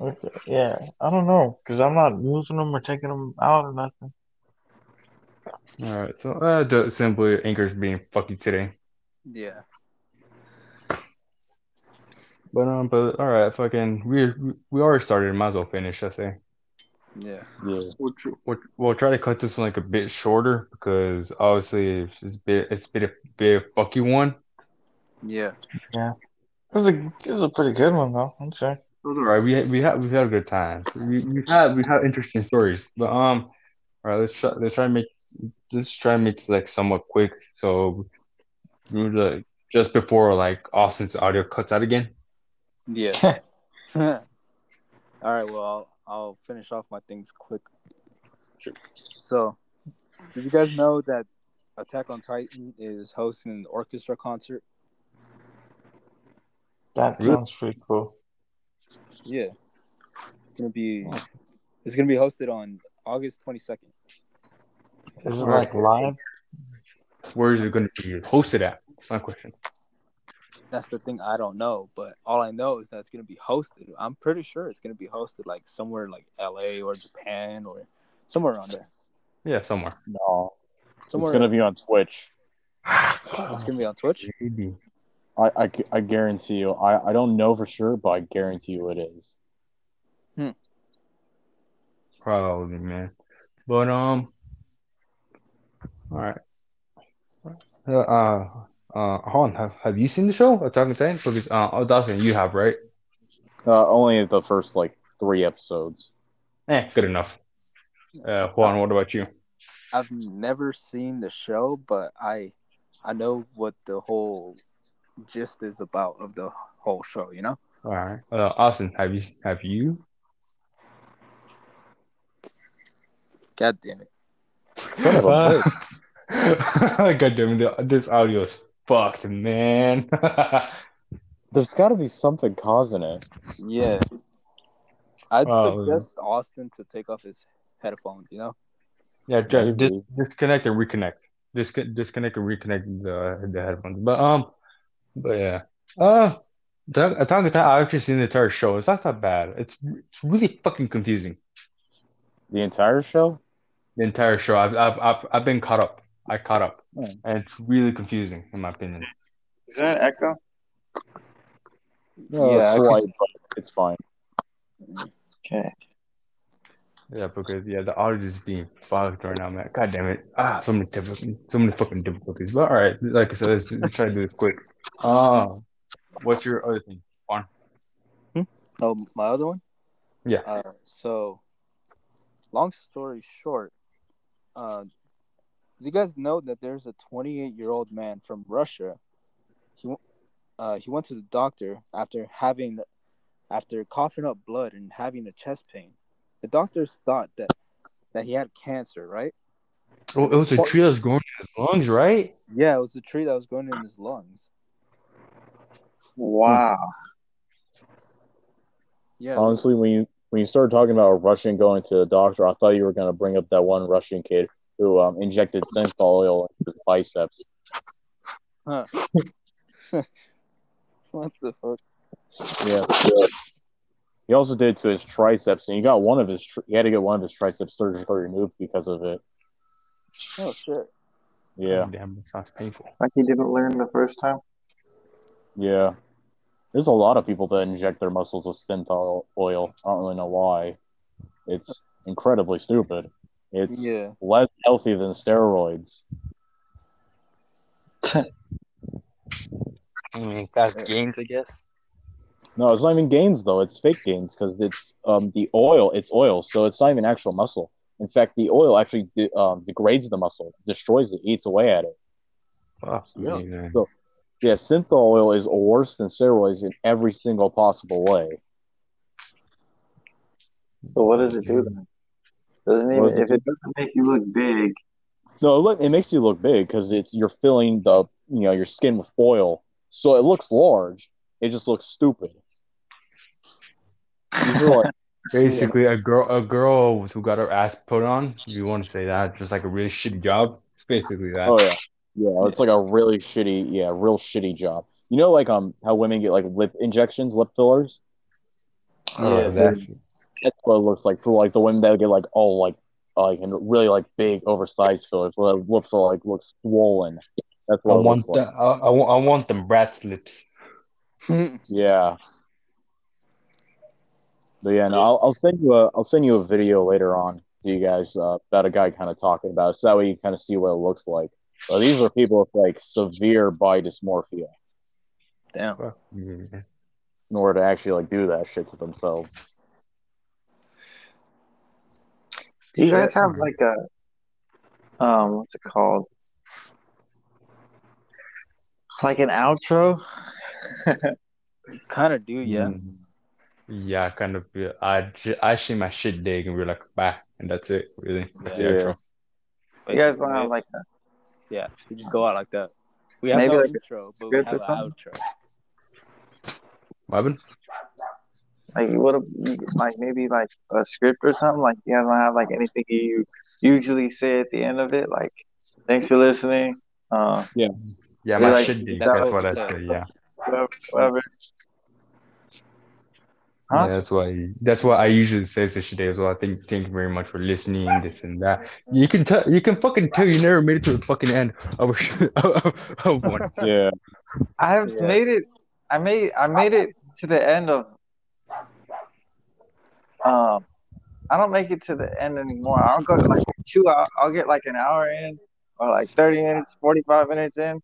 okay. Yeah, I don't know, because I'm not using them or taking them out or nothing.
All right. So uh, the simply anchors being fucky today.
Yeah.
But um, but all right, fucking we we already started. Might as well finish. I say.
Yeah.
Yeah.
We'll, tr- we'll, we'll try to cut this one like a bit shorter because obviously it's, it's bit it's been a bit a fucky one.
Yeah. Yeah.
It was a, it was a pretty good one though. I'm sure.
It was all right. We had, we had we've had a good time. We we had we had interesting stories. But um, all right. Let's try let's try and make let's try and make this like somewhat quick. So we were like just before like Austin's audio cuts out again.
Yeah. All right. Well, I'll, I'll finish off my things quick.
Sure.
So, did you guys know that Attack on Titan is hosting an orchestra concert?
That
Really?
sounds pretty cool.
Yeah. It's gonna be hmm. it's gonna be hosted on August twenty second.
Is it like live?
Where is it going to be hosted at? That's my question.
That's the thing I don't know, but all I know is that it's gonna be hosted. I'm pretty sure it's gonna be hosted like somewhere like LA or Japan or somewhere around there.
Yeah, somewhere.
No.
Somewhere
It's gonna be on Twitch.
it's gonna be on Twitch.
Maybe.
I, I, I guarantee you. I, I don't know for sure, but I guarantee you it is.
Probably, man. But um, All right. Uh, uh, hold on. Have, have you seen the show Attack on Titan? Because uh, oh, Dawson, you have, right?
Uh, only the first like three episodes.
Eh, good enough. Uh, Juan, what about you?
I've never seen the show, but I I know what the whole gist is about of the whole show. You know.
All right. Uh, Austin, have you have you?
God damn it.
Son of a bitch.
God damn it, this audio is fucked, man.
There's got to be something causing it.
Yeah. I'd
Oh,
suggest Austin to take off his headphones. You know.
yeah, just, dis- disconnect and reconnect. Disc- disconnect and reconnect the the headphones. But um, but yeah. Uh, Attack Attack on Titan, I've actually seen the entire show. It's not that bad. It's it's really fucking confusing.
The entire show.
The entire show. I've I've I've, I've been caught up. I caught up,
Hmm.
and it's really confusing in my opinion.
Is that an echo?
No,
Yeah, I
slight, but it's fine.
Okay.
Yeah, because yeah, the audio is being fucked right now, man. God damn it. Ah, so many difficulties, so many fucking difficulties. But all right, like I said, let's, let's try to do this quick. Uh, what's your other thing?
Oh, my other one.
Yeah.
Uh, so, long story short, uh, do you guys know that there's a 28 year old man from Russia? He uh, he went to the doctor after having after coughing up blood and having a chest pain. The doctors thought that that he had cancer, right?
Oh, it was a tree that was growing in his lungs, right?
Yeah, it was the tree that was going in his lungs.
Wow.
Yeah,
Honestly, when you when you started talking about a Russian going to the doctor, I thought you were going to bring up that one Russian kid who um, injected synthol oil into his biceps.
Huh. what the fuck?
Yeah. He also did it to his triceps, and he got one of his. Tri- he had to get one of his triceps surgically removed because of it.
Oh shit!
Yeah,
Damn, that sounds painful.
Like he didn't learn the first time.
yeah. There's a lot of people that inject their muscles with synthol oil. I don't really know why. It's incredibly stupid. It's
Yeah,
less healthy than steroids.
I mean, fast gains, I guess.
No, it's not even gains though. It's fake gains because it's um the oil. It's oil, so it's not even actual muscle. In fact, the oil actually de- um, degrades the muscle, destroys it, eats away at it.
Fuck
Yeah.
me.
So- Yeah, synthol oil is worse than steroids in every single possible way.
But what does it do then? Doesn't even
does
if it doesn't make you look big.
No, look, it makes you look big because it's you're filling the you know your skin with oil, so it looks large. It just looks stupid. Like
Basically, a girl, a girl who got her ass put on. If you want to say that, just like a really shitty job. It's basically that.
Oh yeah, yeah. It's like a really shitty, yeah, real shitty job. You know, like um, how women get like lip injections, lip fillers.
Oh,
Yeah,
that's
That's what it looks like for like the women that get like all like like and really like big oversized fillers where the lips are like looks swollen. That's
I
what it
want
looks like.
I, I, want, I want them brat's lips.
Yeah. But yeah, no, I'll, I'll send you a I'll send you a video later on to you guys uh, about a guy kind of talking about it. So that way you kind of see what it looks like. But these are people with like severe body dysmorphia
Damn.
Fuck me,
in order to actually like do that shit to themselves.
Do you guys have like a um what's it called? Like an outro?
Kind of do, yeah.
Mm. Yeah, kind of. Yeah. I see my shit dig and we're like, bye. And that's it, really. That's the
Yeah.
outro.
You guys
Basically,
don't have like that.
yeah, we just go out like that. We have
Maybe
no
like a
intro, but we have an outro.
What happened?
Like what a- like maybe like a script or something? Like you guys don't have like anything you usually say at the end of it? Like thanks for listening. Uh
Yeah,
We
my
like-
shit dig.
that's
That's
what
what I
said.
say. Yeah.
whatever, whatever. Huh?
Yeah, that's why. That's what I usually say to Shade as well. I think thank you very much for listening, this and that. You can tell. You can fucking tell you never made it to the fucking end of a sh- of, of one.
Yeah.
I've
Yeah.
made it I made I made it to the end of um I don't make it to the end anymore. I'll go like two I'll, I'll get like an hour in
or like 30 minutes, 45 minutes in,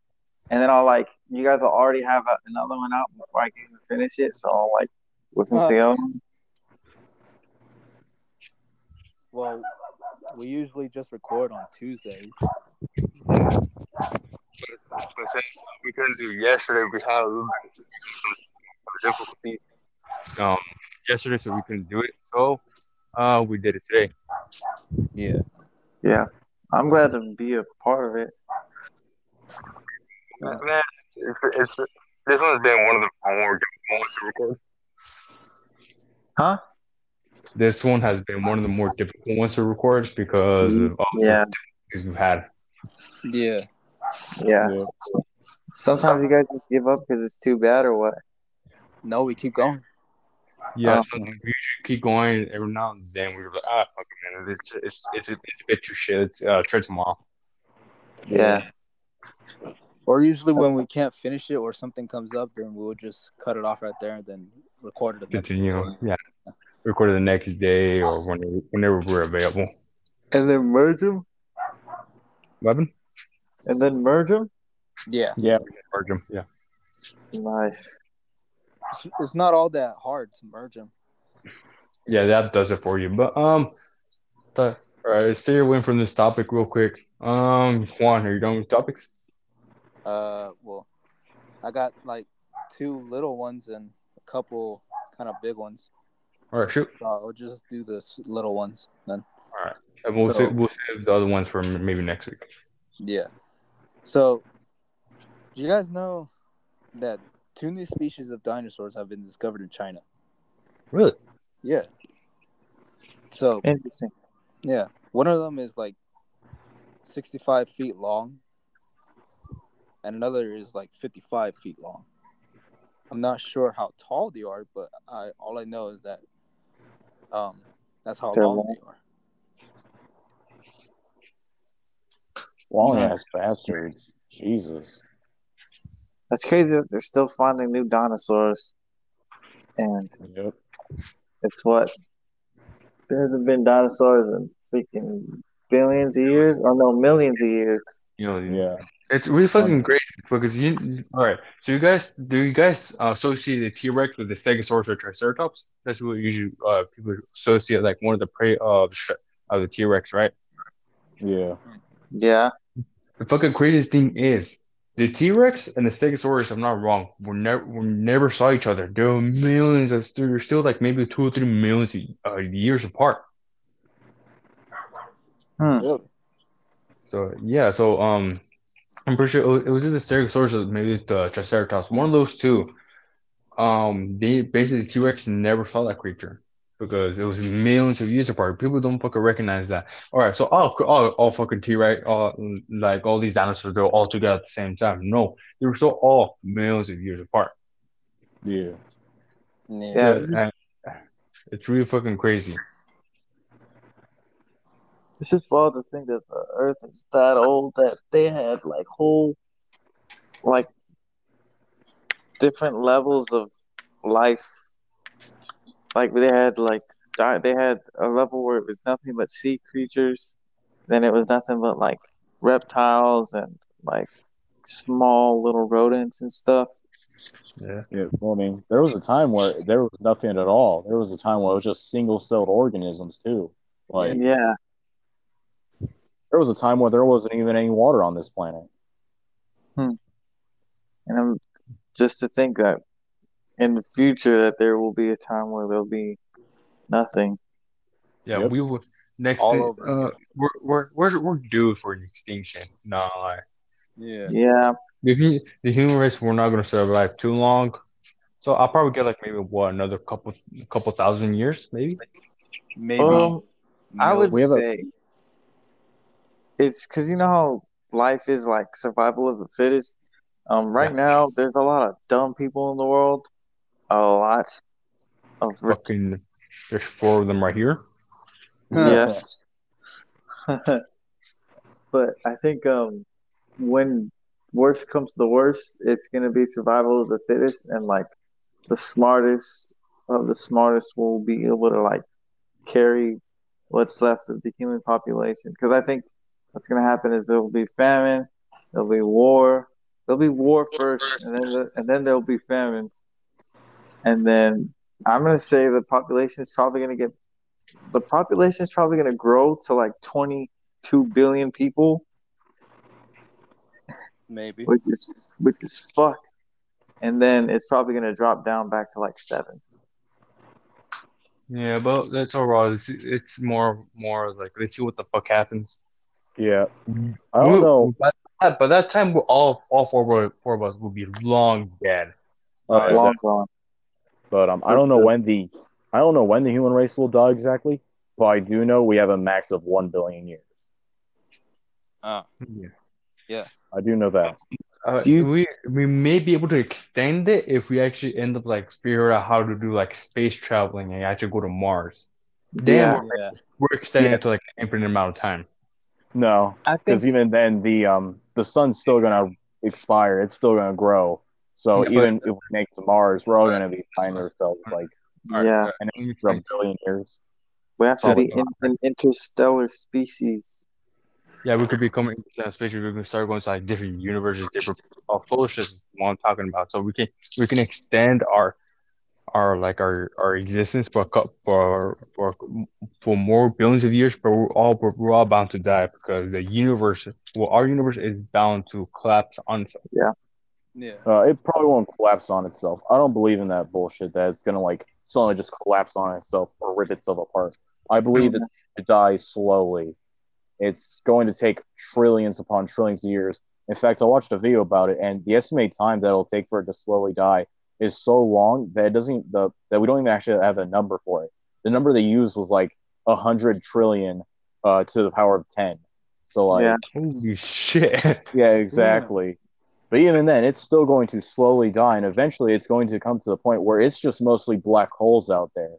and then I'll like you guys will already have a, another one out before I can even finish it. So I'll like listen to the other one.
Well, we usually just record on Tuesdays.
But since we couldn't do yesterday, we had a little bit of difficulties. Um, yesterday, so we couldn't do it. So, uh, we did it today.
Yeah.
Yeah, I'm glad to be a part of it.
Man, it's, it's, this one's been one of the more difficult ones to record.
Huh?
This one has been one of the more difficult ones to record because of all
Yeah,
the difficulties we've had.
Yeah.
yeah.
Yeah.
Sometimes you guys just give up because it's too bad or what?
No, we keep going.
Yeah, so we usually keep going every now and then. We were like, ah, fuck man, it's it's it's a, it's a bit too shit. Let's uh, try tomorrow.
Yeah.
Or usually when we can't finish it or something comes up, then we'll just cut it off right there and then record it. the next
Continue,
day.
yeah. Record it the next day or whenever whenever we're available.
And then merge them,
Eleven,
and then merge them.
Yeah.
Yeah.
merge 'em, Yeah.
Nice.
It's, it's not all that hard to merge them.
Yeah, that does it for you. But um, the, all right, stay away from this topic real quick. Um, Juan, are you done with topics?
Uh, well, I got like two little ones and a couple kind of big ones.
All right, shoot.
So I'll just do the little ones then.
All right, and we'll
So-
save, we'll save the other ones for maybe next week.
Yeah. So, do you guys know that two new species of dinosaurs have been discovered in China?
Really?
Yeah. So,
Interesting.
yeah, one of them is like 65 feet long, and another is like 55 feet long. I'm not sure how tall they are, but I all I know is that um that's how
They're
long
long.
they are.
Long ass bastards. Jesus.
That's crazy that they're still finding new dinosaurs. And
Yep.
it's what? There hasn't been dinosaurs in freaking billions of years? Or no, millions of years.
You know,
Yeah.
it's really fucking crazy because you. All right, so you guys, do you guys uh, associate the T Rex with the Stegosaurus or Triceratops? That's what usually uh, people associate like one of the prey of of the T Rex, right?
Yeah.
Yeah.
The fucking craziest thing is the T Rex and the Stegosaurus. if I'm not wrong. Were never, were never saw each other. There were millions of. They're still like maybe two or three millions uh, years apart.
Really?
So yeah, so um, I'm pretty sure it was, it was either Stegosaurus or maybe it's the Triceratops. One of those two. Um, they basically T Rex never saw that creature because it was millions of years apart. People don't fucking recognize that. All right, so all all, all fucking T Rex, all like all these dinosaurs, they're all together at the same time. No, they were still all millions of years apart.
Yeah.
Yeah.
Yeah. It's,
And it's really fucking crazy.
it's just wild to think that the Earth is that old that they had like whole, like, different levels of life. Like they had like they had a level where it was nothing but sea creatures, then it was nothing but like reptiles and like small little rodents and stuff.
Yeah.
Yeah. Well, I mean, there was a time where there was nothing at all. There was a time where it was just single celled organisms too. Like
Yeah,
there was a time where there wasn't even any water on this planet. Hmm.
and I'm just to think that in the future that there will be a time where there'll be nothing.
Yeah,
Yep.
we will next.
All
thing-
over
uh, we're we're we're we're due for an extinction. No lie.
Yeah.
Yeah,
The, the human race, we're not going to survive too long. So I'll probably get like maybe what another couple couple thousand years, maybe.
Maybe.
um, I would
We have a-
say it's because you know how life is like survival of the fittest. Um, right
Yeah.
now there's a lot of dumb people in the world, a lot of re-
Fucking, there's four of them right here.
yes. but I think um, when worst comes to the worst, it's gonna be survival of the fittest, and like the smartest of the smartest will be able to like carry what's left of the human population. Because I think
what's gonna happen is there will be famine, there'll be war, there'll be war first, and then the, and then there'll be famine, and then I'm gonna say the population is probably gonna get the population is probably gonna grow to like 22 billion people,
Maybe.
which is which is fucked, and then it's probably gonna drop down back to like seven.
Yeah, but that's all right. It's, it's more more like let's see what the fuck happens.
Yeah. I don't know.
By that, by that time, we're all all four of- four of us will be long dead.
Uh,
Long gone.
But um, I don't know when the I don't know when the human race will die exactly, but I do know we have a max of one billion years.
Ah,
Yeah.
yes.
I do know that.
Uh,
Do you-
we we may be able to extend it if we actually end up like figure out how to do like space traveling and actually go to Mars. Then
Yeah.
we're,
Yeah.
we're extending
Yeah.
it to like an infinite amount of time.
No, because
think
even then the um the sun's still gonna expire. It's still gonna grow. So
Yeah, but-
even if we make it to Mars, we're all gonna be finding ourselves like
yeah,
an extra billion years.
we have to be in, an interstellar species.
Yeah, we could become interstellar space. We can start going to like different universes, different uh, foolishness is what I'm talking about. So we can we can extend our our like our our existence for for for for more billions of years, but we're all we're, we're all bound to die because the universe, well, our universe is bound to collapse on itself.
Yeah.
Uh, it probably won't collapse on itself. I don't believe in that bullshit that it's gonna like suddenly just collapse on itself or rip itself apart. I believe it's to die slowly. It's going to take trillions upon trillions of years. In fact, I watched a video about it, and the estimated time that it'll take for it to slowly die is so long that it doesn't the that we don't even actually have a number for it. The number they used was like a hundred trillion uh, to the power of ten. So like
Yeah.
Holy shit!
yeah, exactly. But even then, it's still going to slowly die, and eventually, it's going to come to the point where it's just mostly black holes out there.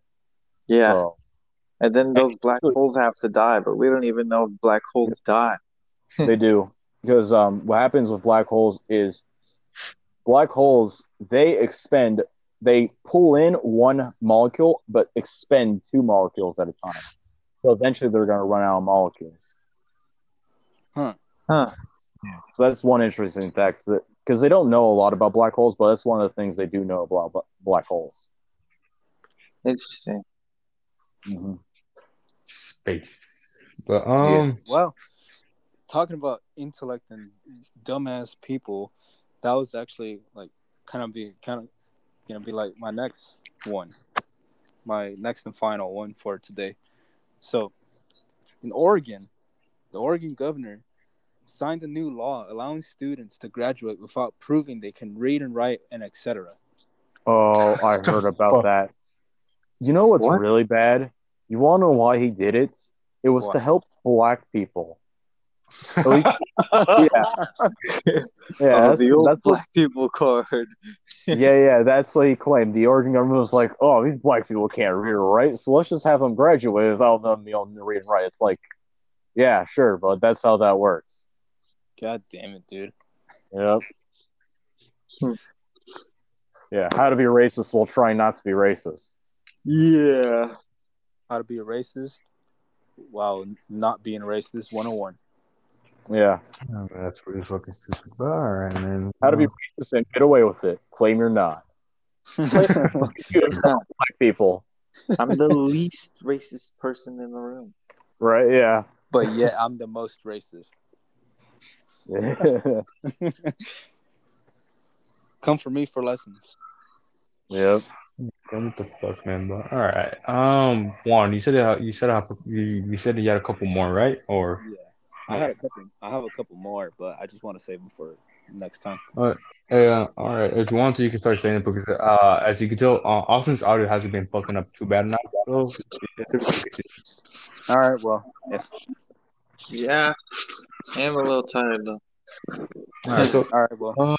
Yeah,
So,
and then those black holes have to die, but we don't even know if black holes die.
they do because um, what happens with black holes is black holes they expend they pull in one molecule but expend two molecules at a time. So eventually, they're going to run out of molecules.
huh Huh.
So that's one interesting fact because they don't know a lot about black holes, but that's one of the things they do know about bla- black holes.
Interesting.
Mhm.
Space, but um,
Well, talking about intellect and dumbass people, that was actually like kind of be kind of gonna be like my next one, my next and final one for today. So, in Oregon, the Oregon governor signed a new law allowing students to graduate without proving they can read and write and etc.
Oh, I heard about that. You know what's
What?
really bad? You want to know why he did it? It was
Why?
to help black people. At least- yeah, yeah,
oh,
that's,
the old
that's what,
black people card.
yeah, yeah, that's what he claimed. The Oregon government was like, "Oh, these black people can't read or write, so let's just have them graduate without them being able to read and write." It's like, yeah, sure, but that's how that works.
God damn it, dude.
Yep. Yeah, how to be racist while trying not to be racist.
Yeah.
How to be a racist while not being a racist 101.
Yeah,
oh, that's really fucking stupid. But all right, man.
how to be racist and get away with it. Claim you're not. black people.
I'm the least racist person in the room.
Right? Yeah.
but yet I'm the most racist. Come for me for lessons.
yep.
What the fuck, man? But all right. Um, Juan, you said that you said how you, you said that you had a couple more, right? Or
Yeah. I had a couple I have a couple more, but I just want to save them for next time. All right.
Yeah, all right. If you want to, you can start saying it because uh, as you can tell, uh, Austin's audio hasn't been fucking up too bad now. So
All right, well, if
Yeah. I am a little tired though.
all right, so
all right, well,
all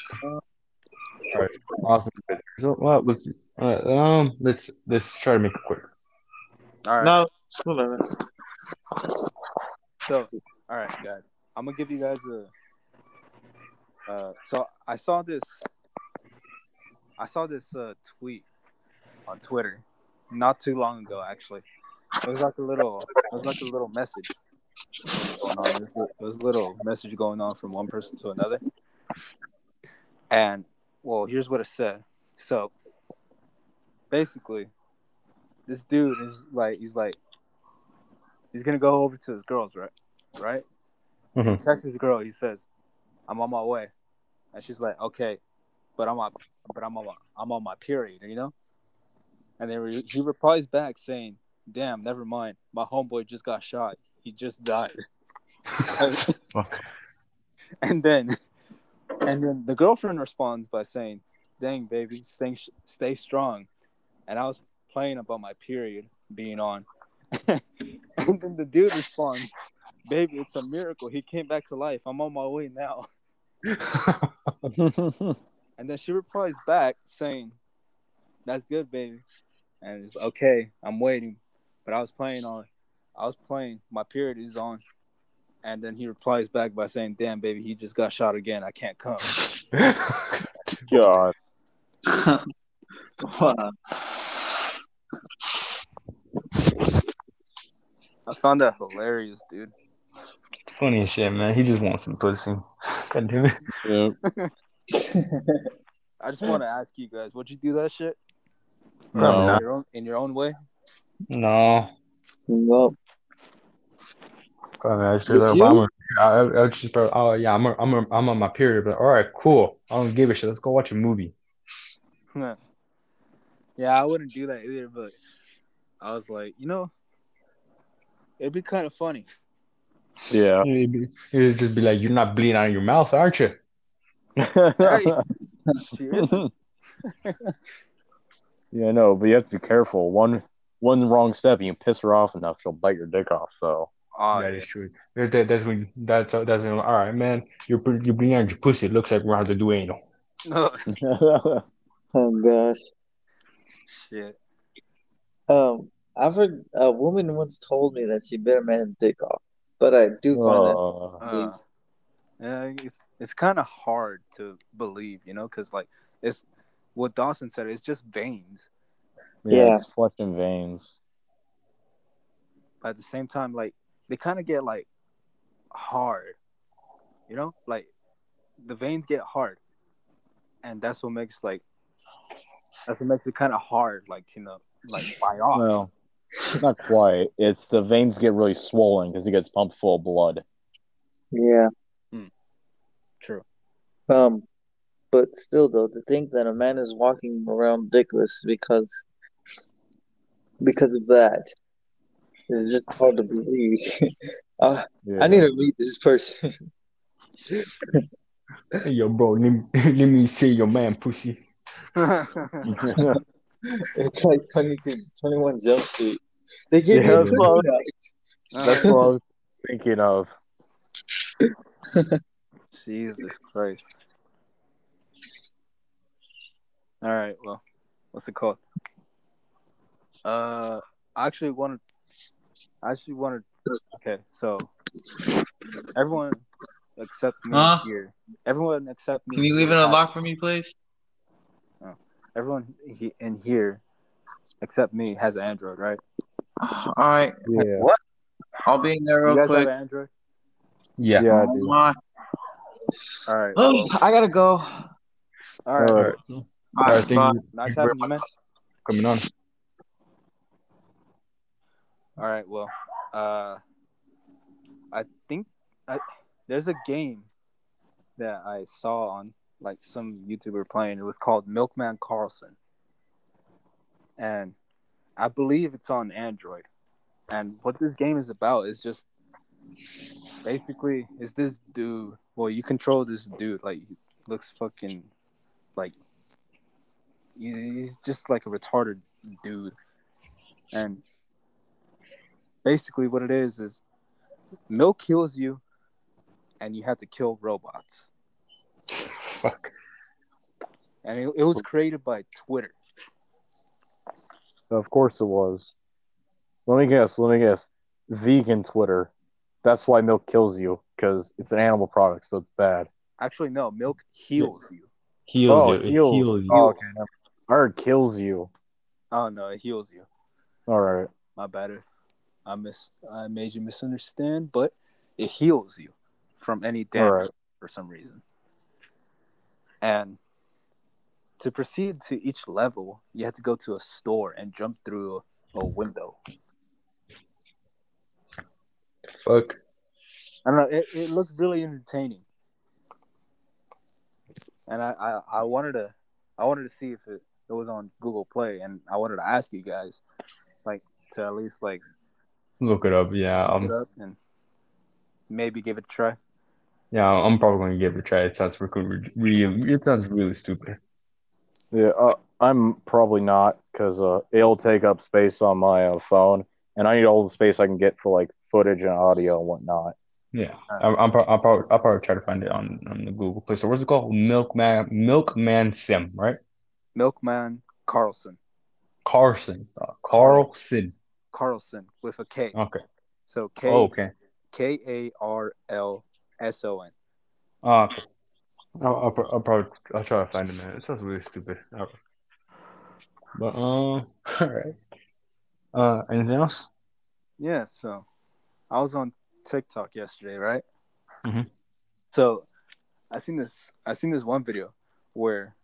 right, Austin's good. So well, let's uh, um let's let's try to make it quick.
all right.
No, whatever.
So, all right, guys, I'm gonna give you guys a. Uh, so I saw this. I saw this uh, tweet on Twitter not too long ago. Actually, it was like a little. It was like a little message. Going on. There was, a little message going on from one person to another. And well, here's what it said. So basically, this dude is like he's like he's gonna go over to his girls, right? Right?
Mhm.
He texts his girl, he says, I'm on my way. And she's like, Okay, but I'm on but I'm on my I'm on my period, you know? And then re- he replies back saying, Damn, never mind. My homeboy just got shot. He just died. and then and then the girlfriend responds by saying, Dang baby, stay stay strong. And I was playing about my period being on. and then the dude responds, Baby, it's a miracle. He came back to life. I'm on my way now. And then she replies back saying, That's good, baby. And it's okay, I'm waiting. But I was playing on I was playing, my period is on. And then he replies back by saying, Damn baby, he just got shot again. I can't come.
God.
wow.
I found that hilarious, dude.
Funny as shit, man. He just wants some pussy. God damn it.
Yeah.
I just want to ask you guys, would you do that shit?
Probably
in your own in your own way?
No.
Well,
Probably not. Sure,
Would
though,
you?
I'm a, I, I, I just probably, oh yeah, I'm a, I'm a, I'm on my period, but all right, cool. I don't give a shit. Let's go watch a movie.
yeah, I wouldn't do that either, but I was like, you know, it'd be kind of funny.
Yeah.
It'd, be, it'd just be like, you're not bleeding out of your mouth, aren't you?
Right. She isn't.
yeah, no, but you have to be careful. One one wrong step, and you piss her off enough, she'll bite your dick off. So.
Oh,
that is true. That, that, that's when that's that's when all right, man. You're you're bleeding out your pussy. It looks like we're about to do anal.
oh gosh.
Shit.
Um, I've heard a woman once told me that she bit a man's dick off, but I do find that
Uh,
yeah, it's it's kind of hard to believe, you know, because like it's what Dawson said. It's just veins.
yeah,
Yeah.
it's flesh and veins.
But at the same time, like they kind of get like hard, you know, like the veins get hard, and that's what makes like that's what makes it kind of hard, like you know, like bite off.
Well, not quite. It's the veins get really swollen because it gets pumped full of blood.
yeah.
True.
Um, but still, though, to think that a man is walking around dickless because because of that is just hard to believe. uh,
Yeah.
I need to meet this person.
Hey, yo, bro, let me, let me see your man pussy.
it's like 22, 21 Jump Street. They gave
Yeah,
me
that's what I was- That's what I was thinking of.
Jesus Christ. All right, well, what's it called? Uh, I actually wanted, I actually wanted. To, okay, so everyone except me
Huh?
here. Everyone except me.
Can you leave it unlocked for me, please?
Oh, everyone he, in here, except me, has Android, right?
All right,
Yeah. What?
I'll be in there
You
real
guys
quick.
have Android.
Yeah.
Yeah, I
Oh,
do.
my.
All right.
Oh,
well,
I gotta go.
all right.
All right.
All
All right,
right,
thank
bye.
you
Nice
very
having you, man.
coming on.
All right. Well, uh, I think I, there's a game that I saw on like some YouTuber playing. It was called Milkman Karlson, and I believe it's on Android. And what this game is about is just basically is this dude. Well, you control this dude. Like he looks fucking like he's just like a retarded dude, and basically what it is is milk kills you and you have to kill robots
Fuck.
and it, it was created by twitter
Of course it was. Let me guess. Let me guess. Vegan Twitter. That's why milk kills you because it's an animal product, so it's bad.
actually no milk heals you
Heals
Oh,
you. It
heals.
heals you.
Oh, okay. I heard kills you.
oh no it heals you
All right.
my bad if i miss i made you misunderstand but it heals you from any damage
Alright.
for some reason. And to proceed to each level, you have to go to a store and jump through a, window.
Fuck.
I don't know. It, it looked really entertaining, and I, I, I wanted to I wanted to see if it, it was on Google Play, and I wanted to ask you guys, like, to at least like
Look it up. Yeah.
look
Um.
it up and maybe give it a try.
Yeah. I'm probably gonna give it a try. It sounds really, really. It sounds really stupid.
Yeah, uh, I'm probably not because uh, it'll take up space on my uh, phone, and I need all the space I can get for like footage and audio and whatnot.
Yeah. I'm. I'm, pro- I'll probably. I'll probably try to find it on on the Google Play Store. What's it called? Milkman. Milkman Sim. Right.
Milkman Karlson,
Karlson. Uh, Karlson.
Karlson with a K.
Okay.
So K
Oh, okay.
K A R L S O N.
Oh, okay. I'll, I'll, I'll probably I'll try to find it, man. It sounds really stupid. Alright. But um, all right. Uh, anything else?
Yeah, so I was on TikTok yesterday, right?
Mhm.
So I seen this I seen this one video where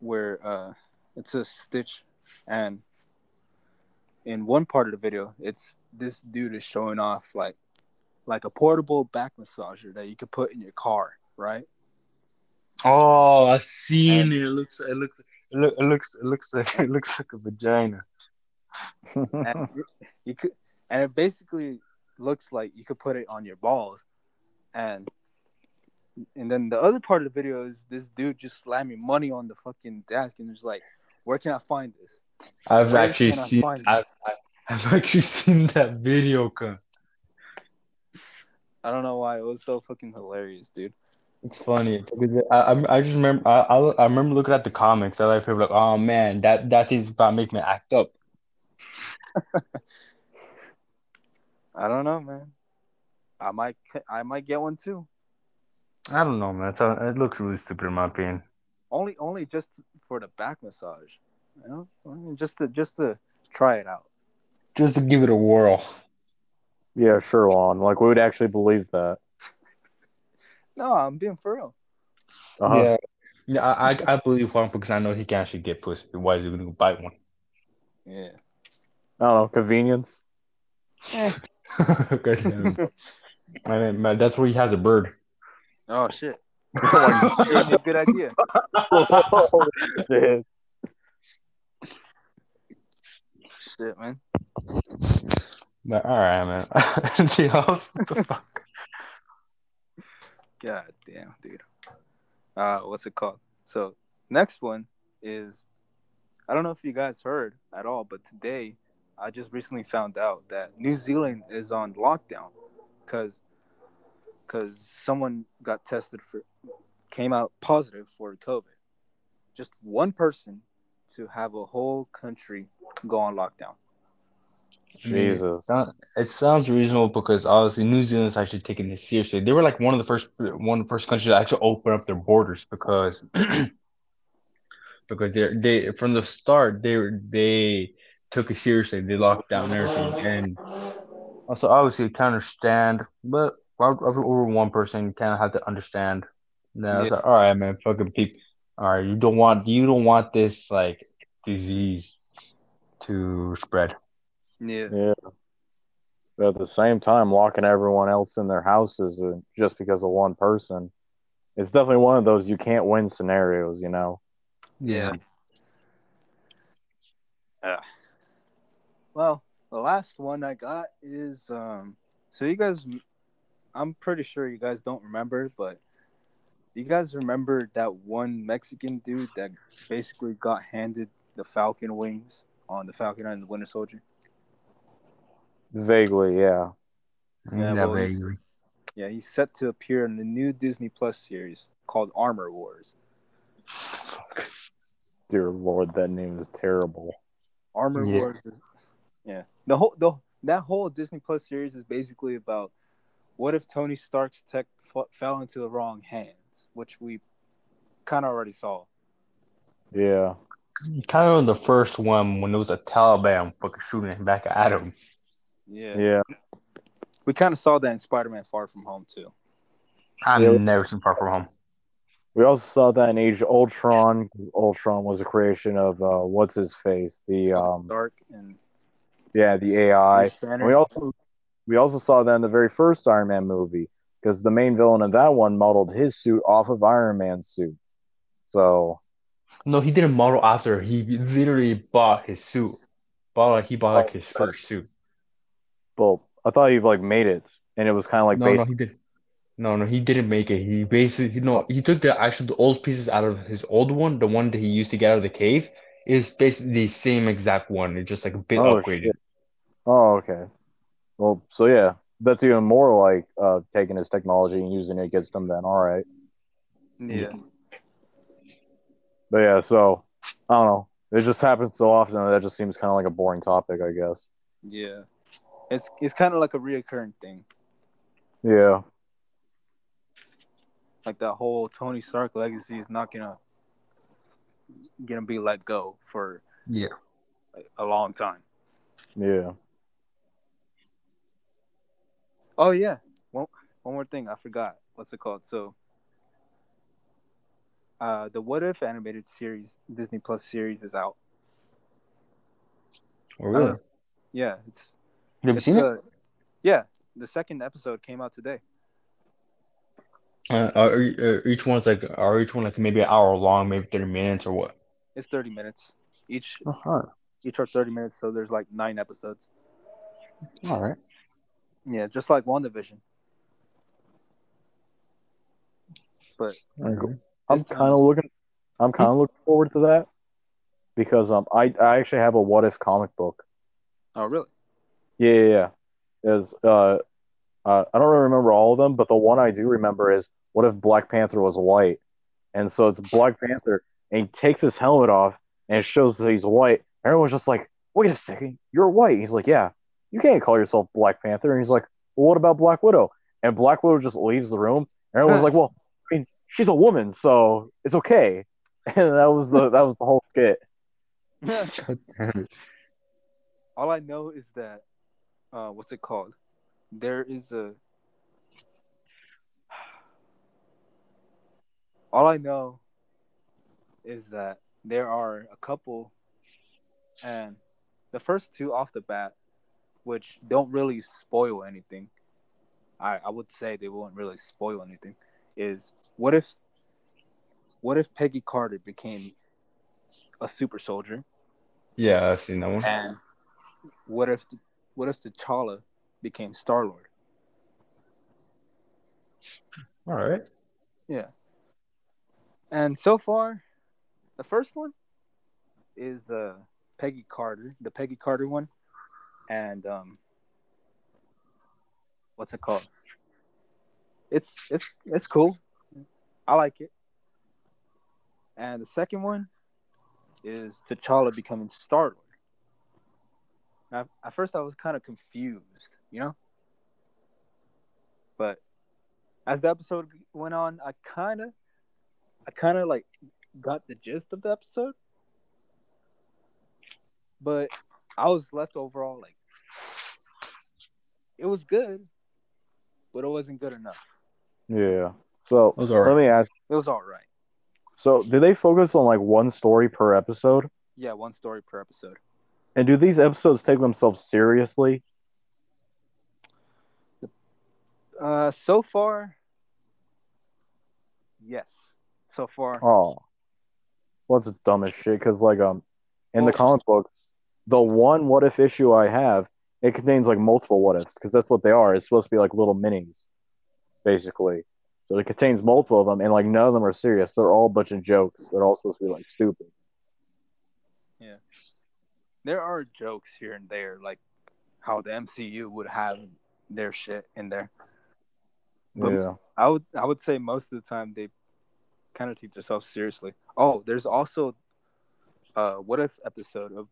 where uh it's a stitch and in one part of the video it's this dude is showing off like like a portable back massager that you could put in your car, right?
Oh, I seen
And-
it. It looks. It looks. It, look, it looks. It looks like. It looks like a vagina.
and you- could and it basically looks like you could put it on your balls and and then the other part of the video is this dude just slamming money on the fucking desk and just like where can i find this
I've
Where
actually seen. I've. I've I've actually seen that video. Come.
i don't know why it was so fucking hilarious dude
It's funny because I, I just remember I, I remember looking at the comics. I like people like, oh man, that that is about to make me act up.
i don't know man i might i might get one too
I don't know, man. It's, uh, it looks really stupid in my opinion.
only only just the back massage you know I mean, just to just to try it out
Just to give it a whirl.
yeah, sure, Lon. Like we would actually believe that.
no i'm being for real
Uh-huh.
Yeah, yeah. I, I I believe Juan because I know he can actually get pussy. Why is he gonna go bite one?
yeah
I don't know, convenience.
God damn it. I mean, man, that's where he has a bird.
oh shit A good idea
Shit.
shit man
But all right, man. What the fuck?
God damn, dude. Uh, what's it called? So next one is I don't know if you guys heard at all, but today I just recently found out that New Zealand is on lockdown because because someone got tested for came out positive for COVID. Just one person to have a whole country go on lockdown.
Mm-hmm.
Jesus. It sounds reasonable because obviously New Zealand's actually taking this seriously. They were like one of the first one of the first countries to actually open up their borders because because they they from the start they they took it seriously. They locked down everything and also obviously you can understand, but over one person you kind of have to understand. Now it's
Yeah.
like, all right, man, fucking people. All right, you don't want you don't want this like disease to spread.
Yeah.
Yeah. But at the same time, locking everyone else in their houses uh, just because of one person, it's definitely one of those you can't win scenarios, you know?
Yeah. Yeah. Well, the last one I got is um so you guys I'm pretty sure you guys don't remember, but you guys remember that one Mexican dude that basically got handed the Falcon wings on the Falcon and the Winter Soldier?
Vaguely, yeah.
Yeah,
Yeah,
he's-
vaguely.
Yeah, he's set to appear in the new Disney Plus series called Armor Wars.
Fuck.
Dear Lord, that name is terrible.
Armor
Yeah.
Wars. Is, yeah, the whole the that whole Disney Plus series is basically about what if Tony Stark's tech f- fell into the wrong hands, which we kind of already saw.
Yeah.
Kind of the first one when there was a Taliban fucking shooting back at him.
Yeah.
Yeah.
We kind of saw that in Spider-Man: Far From Home too.
I've
Yeah.
never seen Far From Home.
We also saw that in Age of Ultron. Ultron was a creation of uh, what's his face, the um,
Dark and
yeah, the AI. And we also we also saw that in the very first Iron Man movie because the main villain of that one modeled his suit off of Iron Man's suit. So
No, he didn't model after. He literally bought his suit. Bought like he bought like oh, his first suit.
well, I thought he like made it, and it was kind of like
no, no, he did. No, no, he didn't make it. He basically, no, he took the actual the old pieces out of his old one, the one that he used to get out of the cave. Is basically the same exact one. It's just like a bit
Oh,
upgraded.
shit. Oh, okay. Well, so yeah, that's even more like uh, taking his technology and using it against him. Then, all right.
yeah.
But yeah, so I don't know. It just happens so often that that just seems kind of like a boring topic, I guess.
Yeah. It's it's kind of like a reoccurring thing.
Yeah.
Like that whole Tony Stark legacy is not gonna gonna be let go for
Yeah.
a long time.
Yeah.
Oh yeah. One one more thing I forgot. What's it called? So uh the What If animated series Disney Plus series is out.
Oh, really?
Uh, Yeah, it's
Have you seen it?
uh, yeah, the second episode came out today.
Uh, are, are each one's like, are each one like maybe an hour long, maybe thirty minutes or what?
It's 30 minutes. Each
Uh-huh.
each are 30 minutes, so there's like 9 episodes.
All right.
Yeah, just like WandaVision. But
I'm kind of looking. I'm kind of looking forward to that because um I I actually have a what if comic book.
oh really?
Yeah, yeah, yeah. Is uh, uh I don't really remember all of them, but the one I do remember is what if Black Panther was white, and so it's Black Panther, and he takes his helmet off, and it shows that he's white. Everyone's just like, wait a second, you're white. He's like, yeah, you can't call yourself Black Panther, and he's like, well, what about Black Widow? And Black Widow just leaves the room. And everyone's like, well, I mean, she's a woman, so it's okay. And that was the that was the whole skit.
God damn it.
All I know is that uh what's it called? There is a All I know is that there are a couple and the first two off the bat which don't really spoil anything. I I would say they won't really spoil anything is what if what if Peggy Carter became a super soldier
Yeah, I've seen that one.
and what if what if T'Challa became Star Lord?
All right. Yeah.
And so far, the first one is uh, Peggy Carter, the Peggy Carter one, and um, what's it called? It's it's it's cool. I like it. And the second one is T'Challa becoming Star Lord. Now, at first, I was kind of confused, you know. But as the episode went on, I kind of, I kind of like got the gist of the episode. But I was left overall like, it was good, but it wasn't good enough.
Yeah. So
It was all right.
let me ask.
It was all right.
So do they focus on like one story per episode?
Yeah, one story per episode.
And do these episodes take themselves seriously?
Uh, so far, yes. So far,
Oh, what's well, dumb as shit? Because like um, in the
Well-
comic book, the one what if issue I have, it contains like multiple what ifs because that's what they are. It's supposed to be like little minis, basically. So it contains multiple of them, and like none of them are serious. They're all a bunch of jokes. They're all supposed to be like stupid.
Yeah, there are jokes here and there, like how the MCU would have their shit in there. But
Yeah.
I would I would say most of the time they kind of take themselves seriously. Oh, there's also uh what if episode of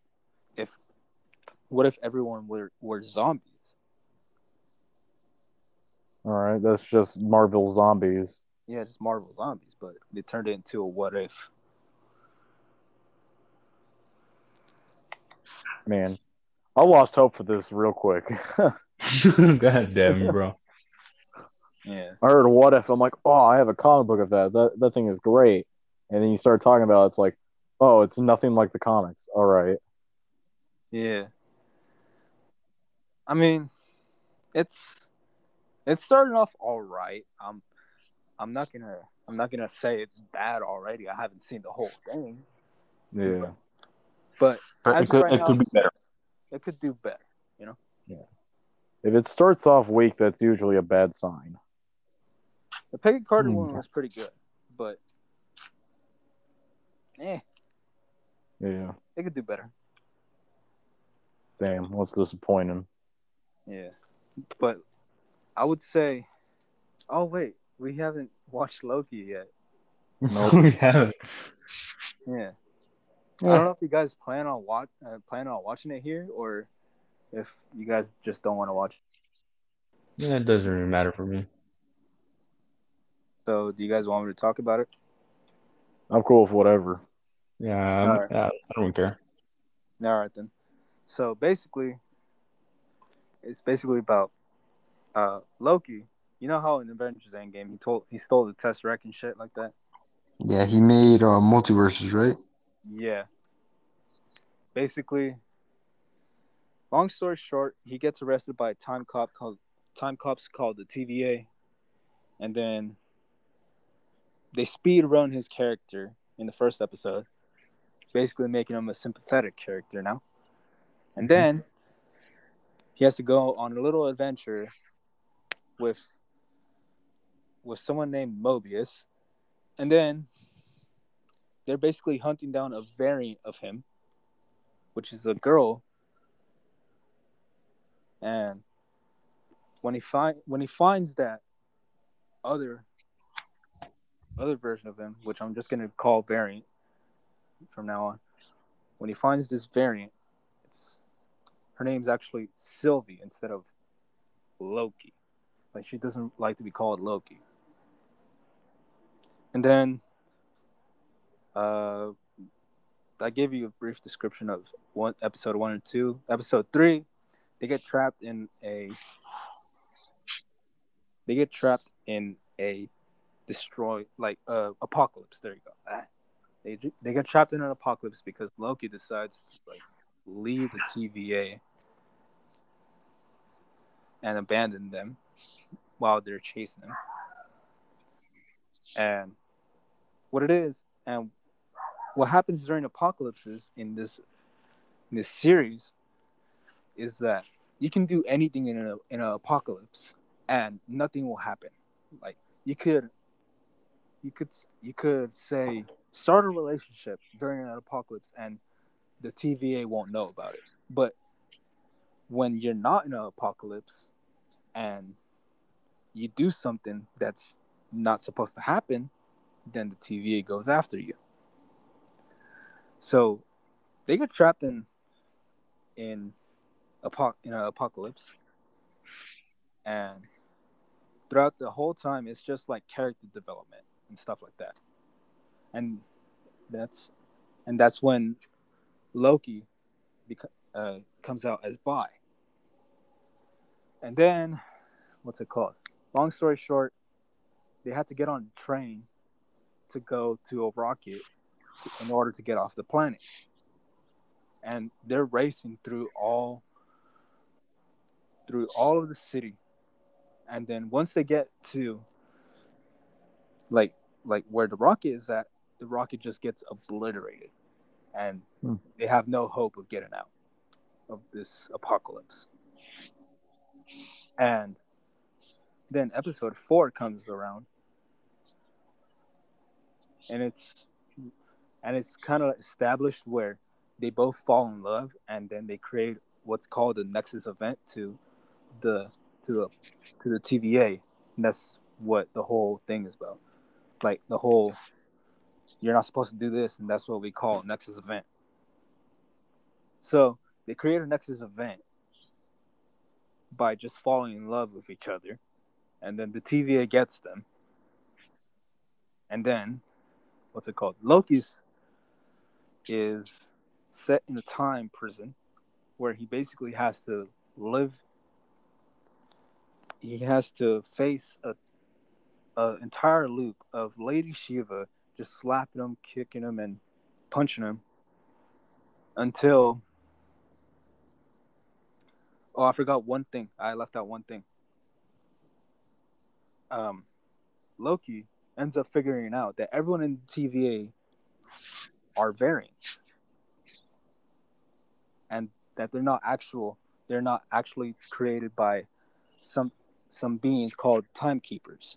if what if everyone were were zombies?
All right. That's just Marvel zombies.
Yeah, just Marvel zombies, but they turned it into a what if.
Man, I lost hope for this real quick.
God damn, you, bro.
Yeah.
I heard what if I'm like, oh, I have a comic book of that. That that thing is great. And then you start talking about it, it's like, oh, it's nothing like the comics. All right.
Yeah. I mean, it's it's starting off all right. I'm I'm not gonna I'm not gonna say it's bad already. I haven't seen the whole thing,
Yeah.
but
But it could,
right
it
now,
could be better.
It could do better. You know? Yeah.
If it starts off weak, that's usually a bad sign.
The Peggy Carter
Hmm.
one was pretty good, but eh,
Yeah.
it could do better.
Damn, that's disappointing.
Yeah, but I would say, oh wait, we haven't watched Loki yet.
Nope.
we haven't.
Yeah. I don't know if you guys plan on watch uh, plan on watching it here or if you guys just don't want to watch.
Yeah, it doesn't really matter for me.
So, do you guys want me to talk about it?
I'm cool with whatever.
Yeah, I'm- yeah, I don't care.
All right then. So basically, it's basically about uh, Loki. You know how in Avengers Endgame he told he stole the Tesseract and shit like that.
Yeah, he made uh, multiverses, right?
Yeah. Basically, long story short, he gets arrested by a time cop called time cops called the TVA, and then they speed run his character in the first episode, basically making him a sympathetic character now. And then he has to go on a little adventure with with someone named Mobius, and then they're basically hunting down a variant of him, which is a girl. And when he find when he finds that other other version of him, which I'm just gonna call variant from now on, when he finds this variant, her name's actually Sylvie instead of Loki. Like she doesn't like to be called Loki. And then uh, I gave you a brief description of one episode one and two. Episode three, they get trapped in a they get trapped in a destroy like uh apocalypse. There you go. Ah. They they get trapped in an apocalypse because Loki decides to like leave the TVA and abandon them while they're chasing them. And what it is and what happens during apocalypses in this in this series is that you can do anything in a in an apocalypse and nothing will happen. Like you could you could you could say start a relationship during an apocalypse and the TVA won't know about it. But when you're not in an apocalypse and you do something that's not supposed to happen, then the TVA goes after you. So they get trapped in in apoc in an apocalypse, and throughout the whole time, it's just like character development and stuff like that. And that's and that's when Loki beca- uh, comes out as bi. And then, what's it called? Long story short, they had to get on a train to go to a rocket to, in order to get off the planet. And they're racing through all through all of the city. And then once they get to like like where the rocket is at, the rocket just gets obliterated. And
Hmm.
they have no hope of getting out of this apocalypse. And then episode four comes around. And it's and it's kind of established where they both fall in love and then they create what's called the nexus event to the to the to the TVA and that's what the whole thing is about. Like the whole you're not supposed to do this and that's what we call nexus event. So they create a nexus event by just falling in love with each other and then the TVA gets them and then what's it called? Loki's is set in a time prison where he basically has to live he has to face a, a entire loop of Lady Sif just slapping him, kicking him, and punching him until. Oh, I forgot one thing. I left out one thing. Um, Loki ends up figuring out that everyone in TVA are variants, and that they're not actual. They're not actually created by some some beings called timekeepers.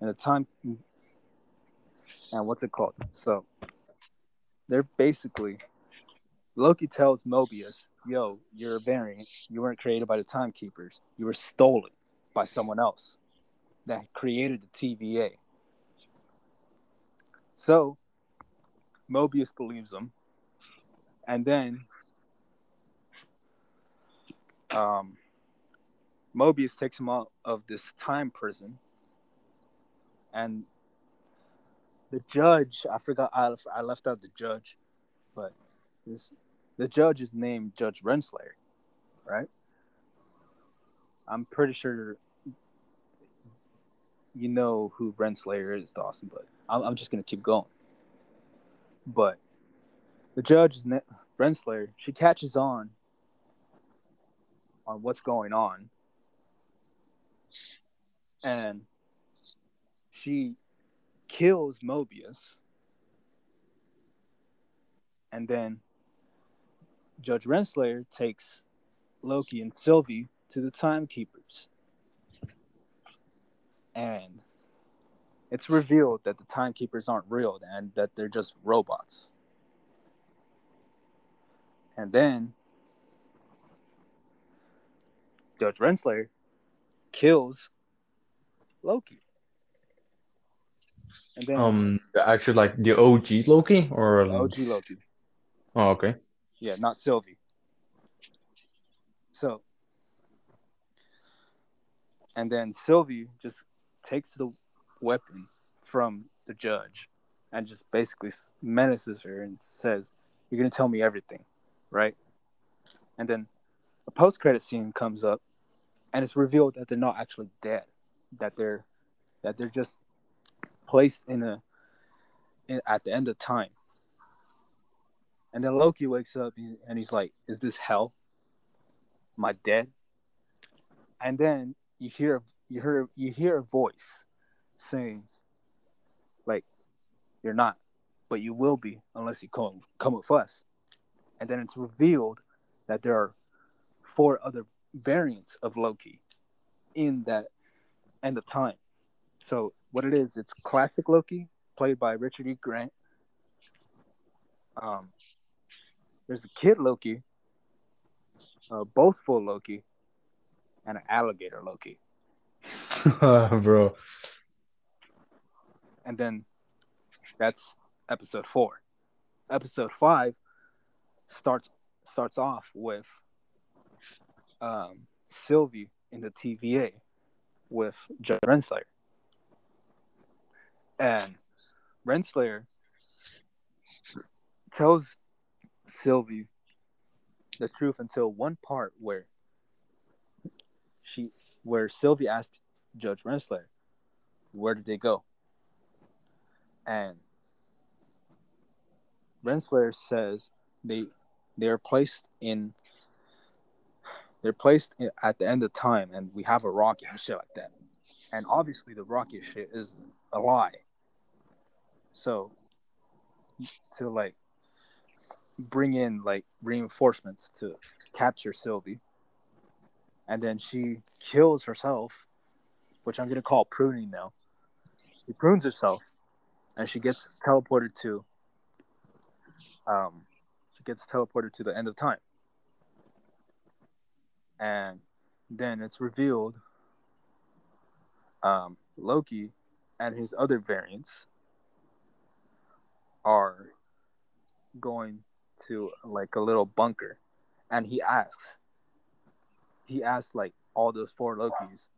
And the time and what's it called? So they're basically Loki tells Mobius, "Yo, you're a variant. You weren't created by the timekeepers. You were stolen by someone else that created the TVA." So Mobius believes him, and then um, Mobius takes him out of this time prison, and the judge I forgot I, I left out the judge, but this the judge is named Judge Renslayer, right? I'm pretty sure you know who Renslayer is, Dawson, but I'm, I'm just gonna keep going. But the judge is Renslayer. She catches on on what's going on, and she kills Mobius, and then Judge Renslayer takes Loki and Sylvie to the Timekeepers, and it's revealed that the Timekeepers aren't real and that they're just robots. And then Judge Renslayer kills Loki. And then
Um, actually, like the OG Loki or
OG Loki.
Oh, okay.
Yeah, not Sylvie. So, and then Sylvie just takes the weapon from the judge and just basically menaces her and says, You're going to tell me everything, right? And then a post credit scene comes up and it's revealed that they're not actually dead, that they're that they're just placed in a in, at the end of time. And then Loki wakes up and he's like, "Is this hell? Am I dead?" And then you hear you hear you hear a voice saying, "Like, you're not, but you will be unless you come come with us." And then it's revealed that there are four other variants of Loki in that end of time. So what it is, it's classic Loki, played by Richard E. Grant. Um, there's a kid Loki, a boastful Loki, and an alligator Loki.
Bro.
And then that's episode four. Episode five starts starts off with um, Sylvie in the TVA with Judge Renslayer. And Renslayer tells Sylvie the truth until one part where she where Sylvie asked Judge Renslayer, where did they go? And Renslayer says they they are placed in they're placed at the end of time and we have a rocket and shit like that. And obviously the rocket shit is a lie. So to like bring in like reinforcements to capture Sylvie. And then she kills herself, which I'm gonna call pruning now. She prunes herself and she gets teleported to um she gets teleported to the end of time and then it's revealed um, Loki and his other variants are going to like a little bunker, and he asks, he asks like all those four Lokis,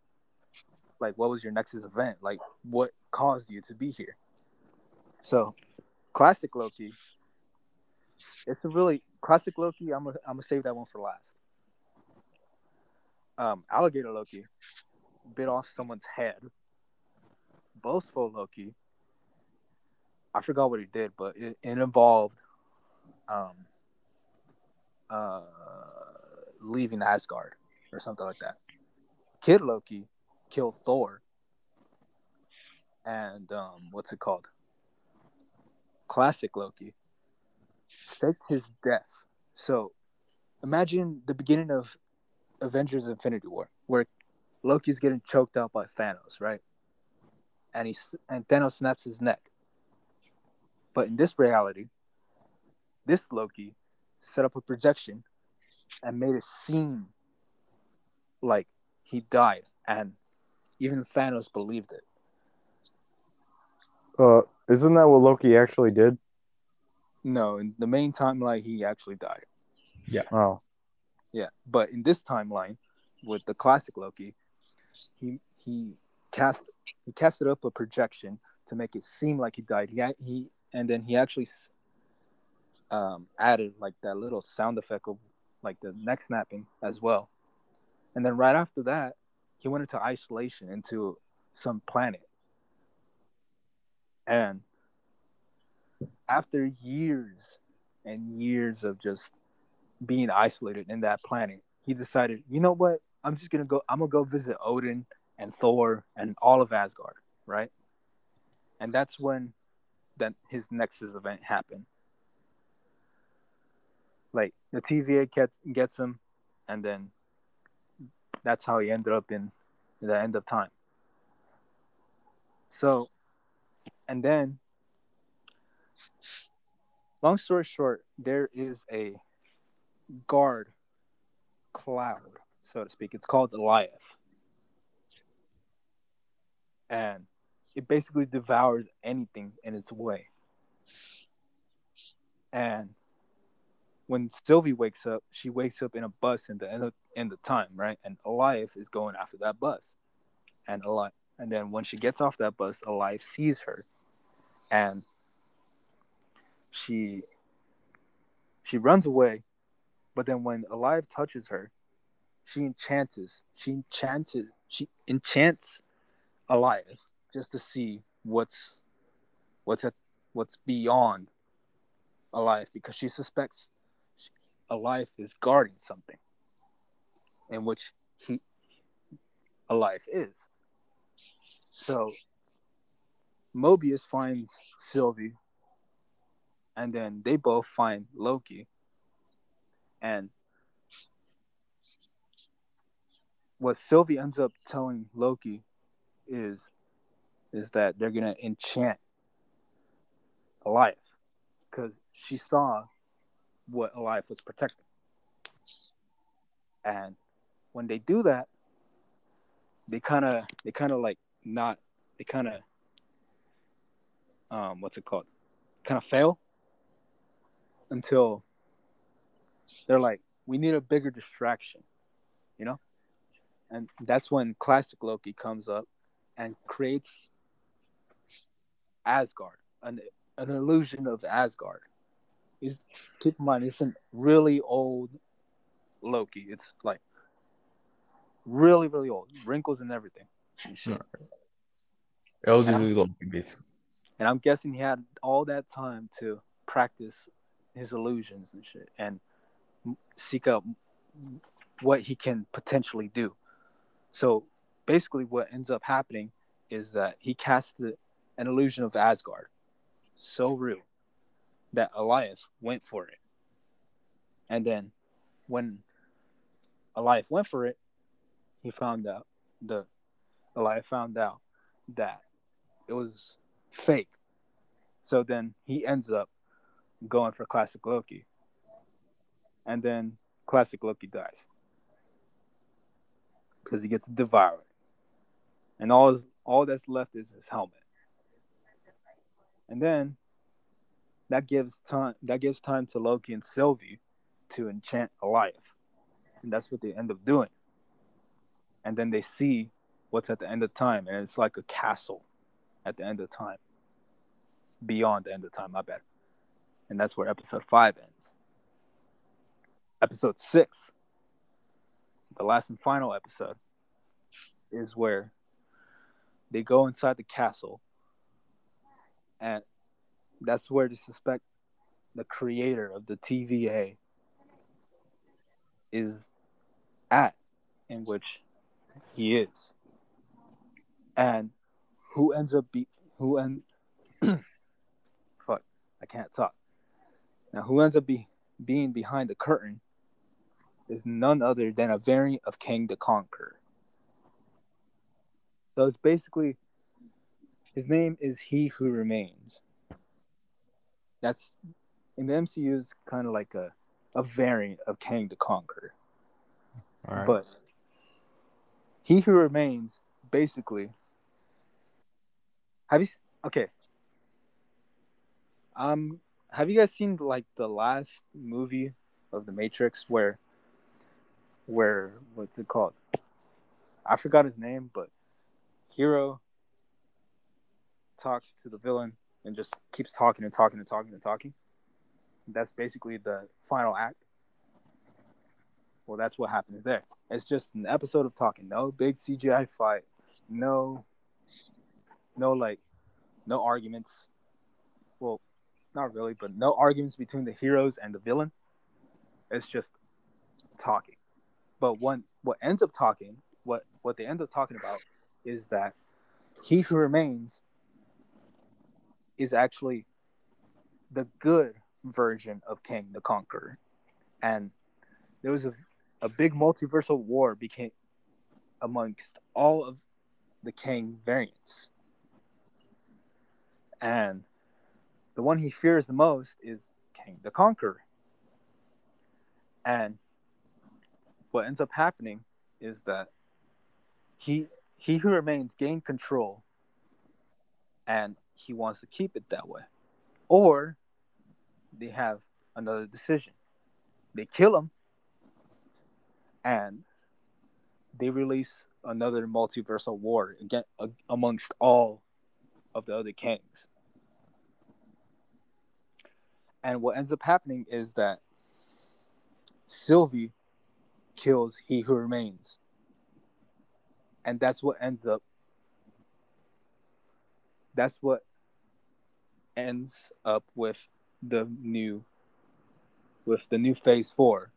like, what was your Nexus event? Like, what caused you to be here? So, classic Loki. It's a really classic Loki. I'm gonna I'm gonna save that one for last um, alligator Loki bit off someone's head. Boastful Loki, I forgot what he did, but it, it involved um, uh, leaving Asgard or something like that. Kid Loki killed Thor, and um, what's it called? Classic Loki faked his death. So imagine the beginning of Avengers Infinity War, where Loki's getting choked out by Thanos, right? And he and Thanos snaps his neck. But in this reality, this Loki set up a projection and made it seem like he died, and even Thanos believed it.
Uh, isn't that what Loki actually did?
No, in the main timeline, he actually died. Yeah.
Oh,
Yeah, but in this timeline, with the classic Loki, he he cast he casted up a projection to make it seem like he died. He he and then he actually s- um, added like that little sound effect of like the neck snapping as well. And then right after that, he went into isolation into some planet. And after years and years of just being isolated in that planet, he decided, you know what? I'm just gonna go. I'm gonna go visit Odin and Thor and all of Asgard, right? And that's when that his Nexus event happened. Like the TVA gets gets him, and then that's how he ended up in the end of time. So, and then, long story short, there is a guard cloud, so to speak. It's called Goliath. And it basically devours anything in its way. And when Sylvie wakes up, she wakes up in a bus in the end of, in the time, right? And Alioth is going after that bus. And Eli- and then when she gets off that bus, Alioth sees her and she she runs away but then when Alioth touches her, she enchants. She enchanted. She enchants Alioth just to see what's what's at what's beyond Alioth because she suspects Alioth is guarding something, in which he Alioth is. So Mobius finds Sylvie, and then they both find Loki and what Sylvie ends up telling Loki is is that they're gonna enchant Alioth because she saw what Alioth was protecting. And when they do that, they kind of they kind of like not they kind of um what's it called kind of fail until they're like, we need a bigger distraction, you know? And that's when classic Loki comes up and creates Asgard, an, an illusion of Asgard. He's, keep in mind, it's a really old Loki. It's like really, really old, wrinkles and everything. and shit.
Elderly Loki, basically.
And I'm guessing he had all that time to practice his illusions and shit and seek out what he can potentially do. So basically, what ends up happening is that he casts an illusion of Asgard so real that Alioth went for it. And then when Alioth went for it, he found out the Elias found out that it was fake. So then he ends up going for classic Loki. And then classic Loki dies. Because he gets devoured. And all all that's left is his helmet. And then that gives time that gives time to Loki and Sylvie to enchant Alioth. And that's what they end up doing. And then they see what's at the end of time, and it's like a castle at the end of time. Beyond the end of time, my bad. And that's where episode five ends. Episode six, the last and final episode is where they go inside the castle, and that's where they suspect the creator of the TVA is at, in which he is, and who ends up be who end fuck I can't talk now who ends up be being behind the curtain is none other than a variant of Kang the Conqueror. So it's basically his name is He Who Remains. That's in the MCU is kind of like a, a variant of Kang the Conqueror.
All right.
But He Who Remains basically have you okay. Um have you guys seen like the last movie of the Matrix where where what's it called? I forgot his name, but Hero talks to the villain and just keeps talking and talking and talking and talking. That's basically the final act. Well, that's what happens there. It's just an episode of talking. No big CGI fight. No, no like, no arguments. Well, not really, but no arguments between the heroes and the villain. It's just talking. But one, what ends up talking, what what they end up talking about is that he who remains is actually the good version of Kang the Conqueror, and there was a a big multiversal war became amongst all of the Kang variants, and the one he fears the most is Kang the Conqueror, and what ends up happening is that he he who remains gain control. And he wants to keep it that way. Or they have another decision. They kill him and they release another multiversal war again a- amongst all of the other kings. And what ends up happening is that sylvie kills he who remains. And that's what ends up that's what ends up with the new with the new phase 4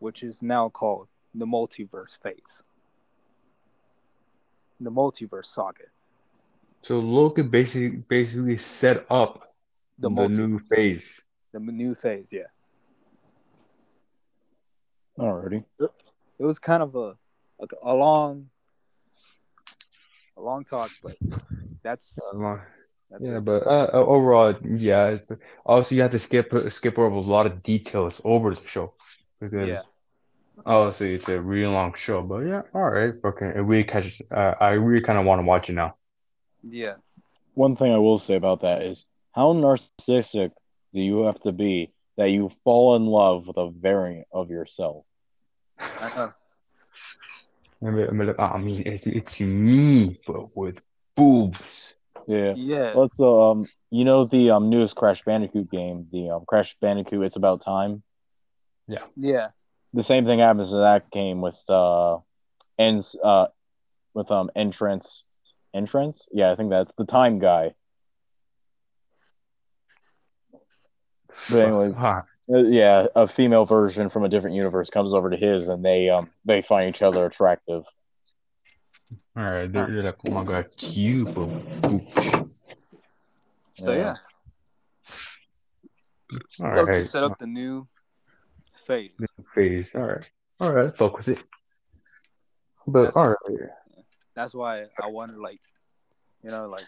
which is now called the multiverse phase the multiverse saga
So Loki basically basically set up
the,
the, new phase.
the new phase yeah
Alrighty.
it was kind of a a, a long a long talk but that's that's
yeah,
it.
but uh, uh, overall, yeah. it's- Also, you have to skip skip over a lot of details over the show because
Yeah.
obviously it's a really long show. But yeah, all right, okay. It really catches. Uh, I really kind of want to watch it now.
yeah
One thing I will say about that is how narcissistic do you have to be that you fall in love with a variant of yourself?
I know.
I mean, I mean, I mean, it's it's me, but with boobs.
Yeah.
yeah
Let's um you know the um newest Crash Bandicoot game, the um Crash Bandicoot It's About Time.
yeah Yeah.
The same thing happens to that game with uh ends uh with um entrance entrance? Yeah, I think that's the time guy. But anyway,
Huh.
Uh, yeah, a female version from a different universe comes over to his, and they um they find each other attractive.
All right, they're, like, oh my god, but
so yeah,
All
Loki
right,
set up the new phase.
Phase. All right, all right, fuck with it. But
That's-
all right,
that's why I wanted like, you know, like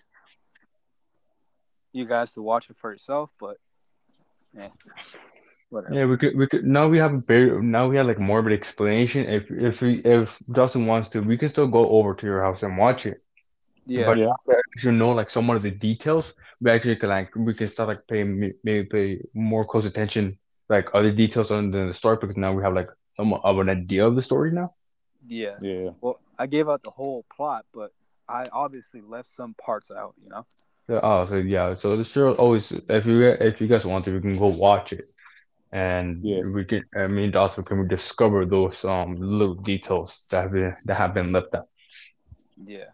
you guys to watch it for yourself. But yeah, whatever.
yeah, we could we could now we have a very now we have like more of an explanation. If if we if Dustin wants to, we can still go over to your house and watch it.
Yeah,
But
Yeah.
if you know like some of the details, we actually can like we can start like paying maybe pay more close attention like other details on the story because now we have like somewhat of an idea of the story now.
yeah.
Yeah.
Well, I gave out the whole plot, but I obviously left some parts out. You know.
Yeah, oh, so yeah, so the show always if you if you guys want to, you can go watch it. And
Yeah.
we can. I mean, also can we discover those um little details that have been that have been left out.
Yeah.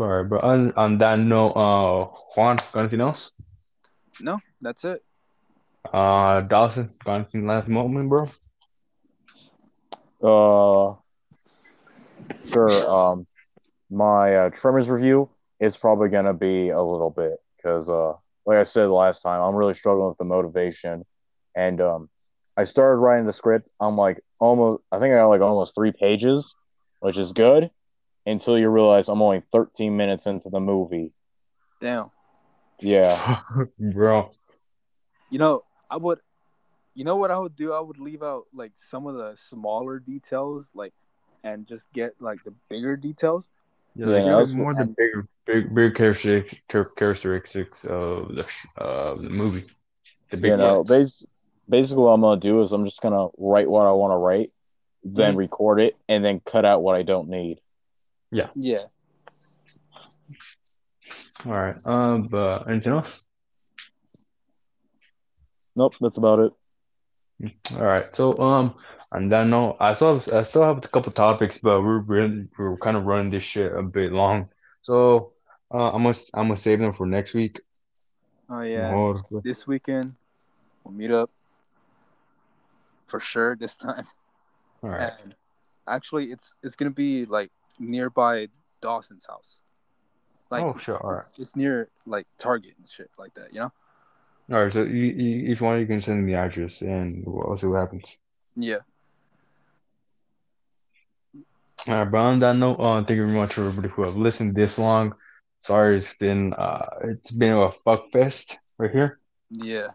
All right, but on, on that note, uh, Juan, got anything else?
No, that's it.
Uh, Dawson, got anything last moment, bro?
Uh, sure. Um, my uh, Tremors review is probably gonna be a little bit because, uh, like I said last time, I'm really struggling with the motivation, and um, I started writing the script. I'm like almost, I think I got like almost three pages, which is good, until you realize I'm only 13 minutes into the movie.
Damn.
Yeah,
bro.
You know, I would. You know what I would do? I would leave out like some of the smaller details, like, and just get like the bigger details.
Yeah,
Yeah,
like, it
was
was more the big, big, big characteristics, characteristics of the sh- uh, the movie. The big
you know, bas- basically what I'm gonna do is I'm just gonna write what I want to write, then
Mhm.
record it, and then cut out what I don't need.
Yeah. Yeah.
All right. Um, but anything else?
Nope, that's about it.
All right. So, um, on that note, I still have, I still have a couple topics, but we're really, we're kind of running this shit a bit long. So, uh, I'm gonna I'm gonna save them for next week.
Oh yeah. This weekend, we'll meet up for sure this time.
All right.
And actually, it's it's gonna be like nearby Dawson's house. Like,
Oh, sure. All right.
it's, it's near like Target and shit like that. You know?
All right. So, you, you want, you can send me the address, and we'll see what happens.
Yeah.
All right. But on that note, uh, thank you very much for everybody who have listened this long. Sorry, it's been uh, it's been a fuck fest right here.
Yeah.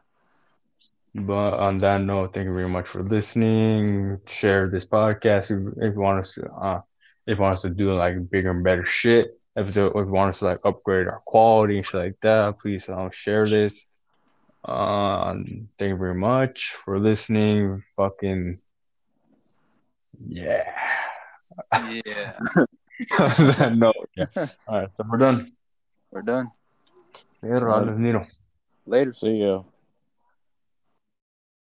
But on that note, thank you very much for listening. Share this podcast if, if you want us to, uh, if you want us to do like bigger and better shit. If, if you want us to like upgrade our quality and shit like that, please uh, share this. Uh, thank you very much for listening. Fucking yeah.
Yeah.
on that note, yeah. All right, so we're done.
We're done.
Pedro, Nino.
Later.
See ya.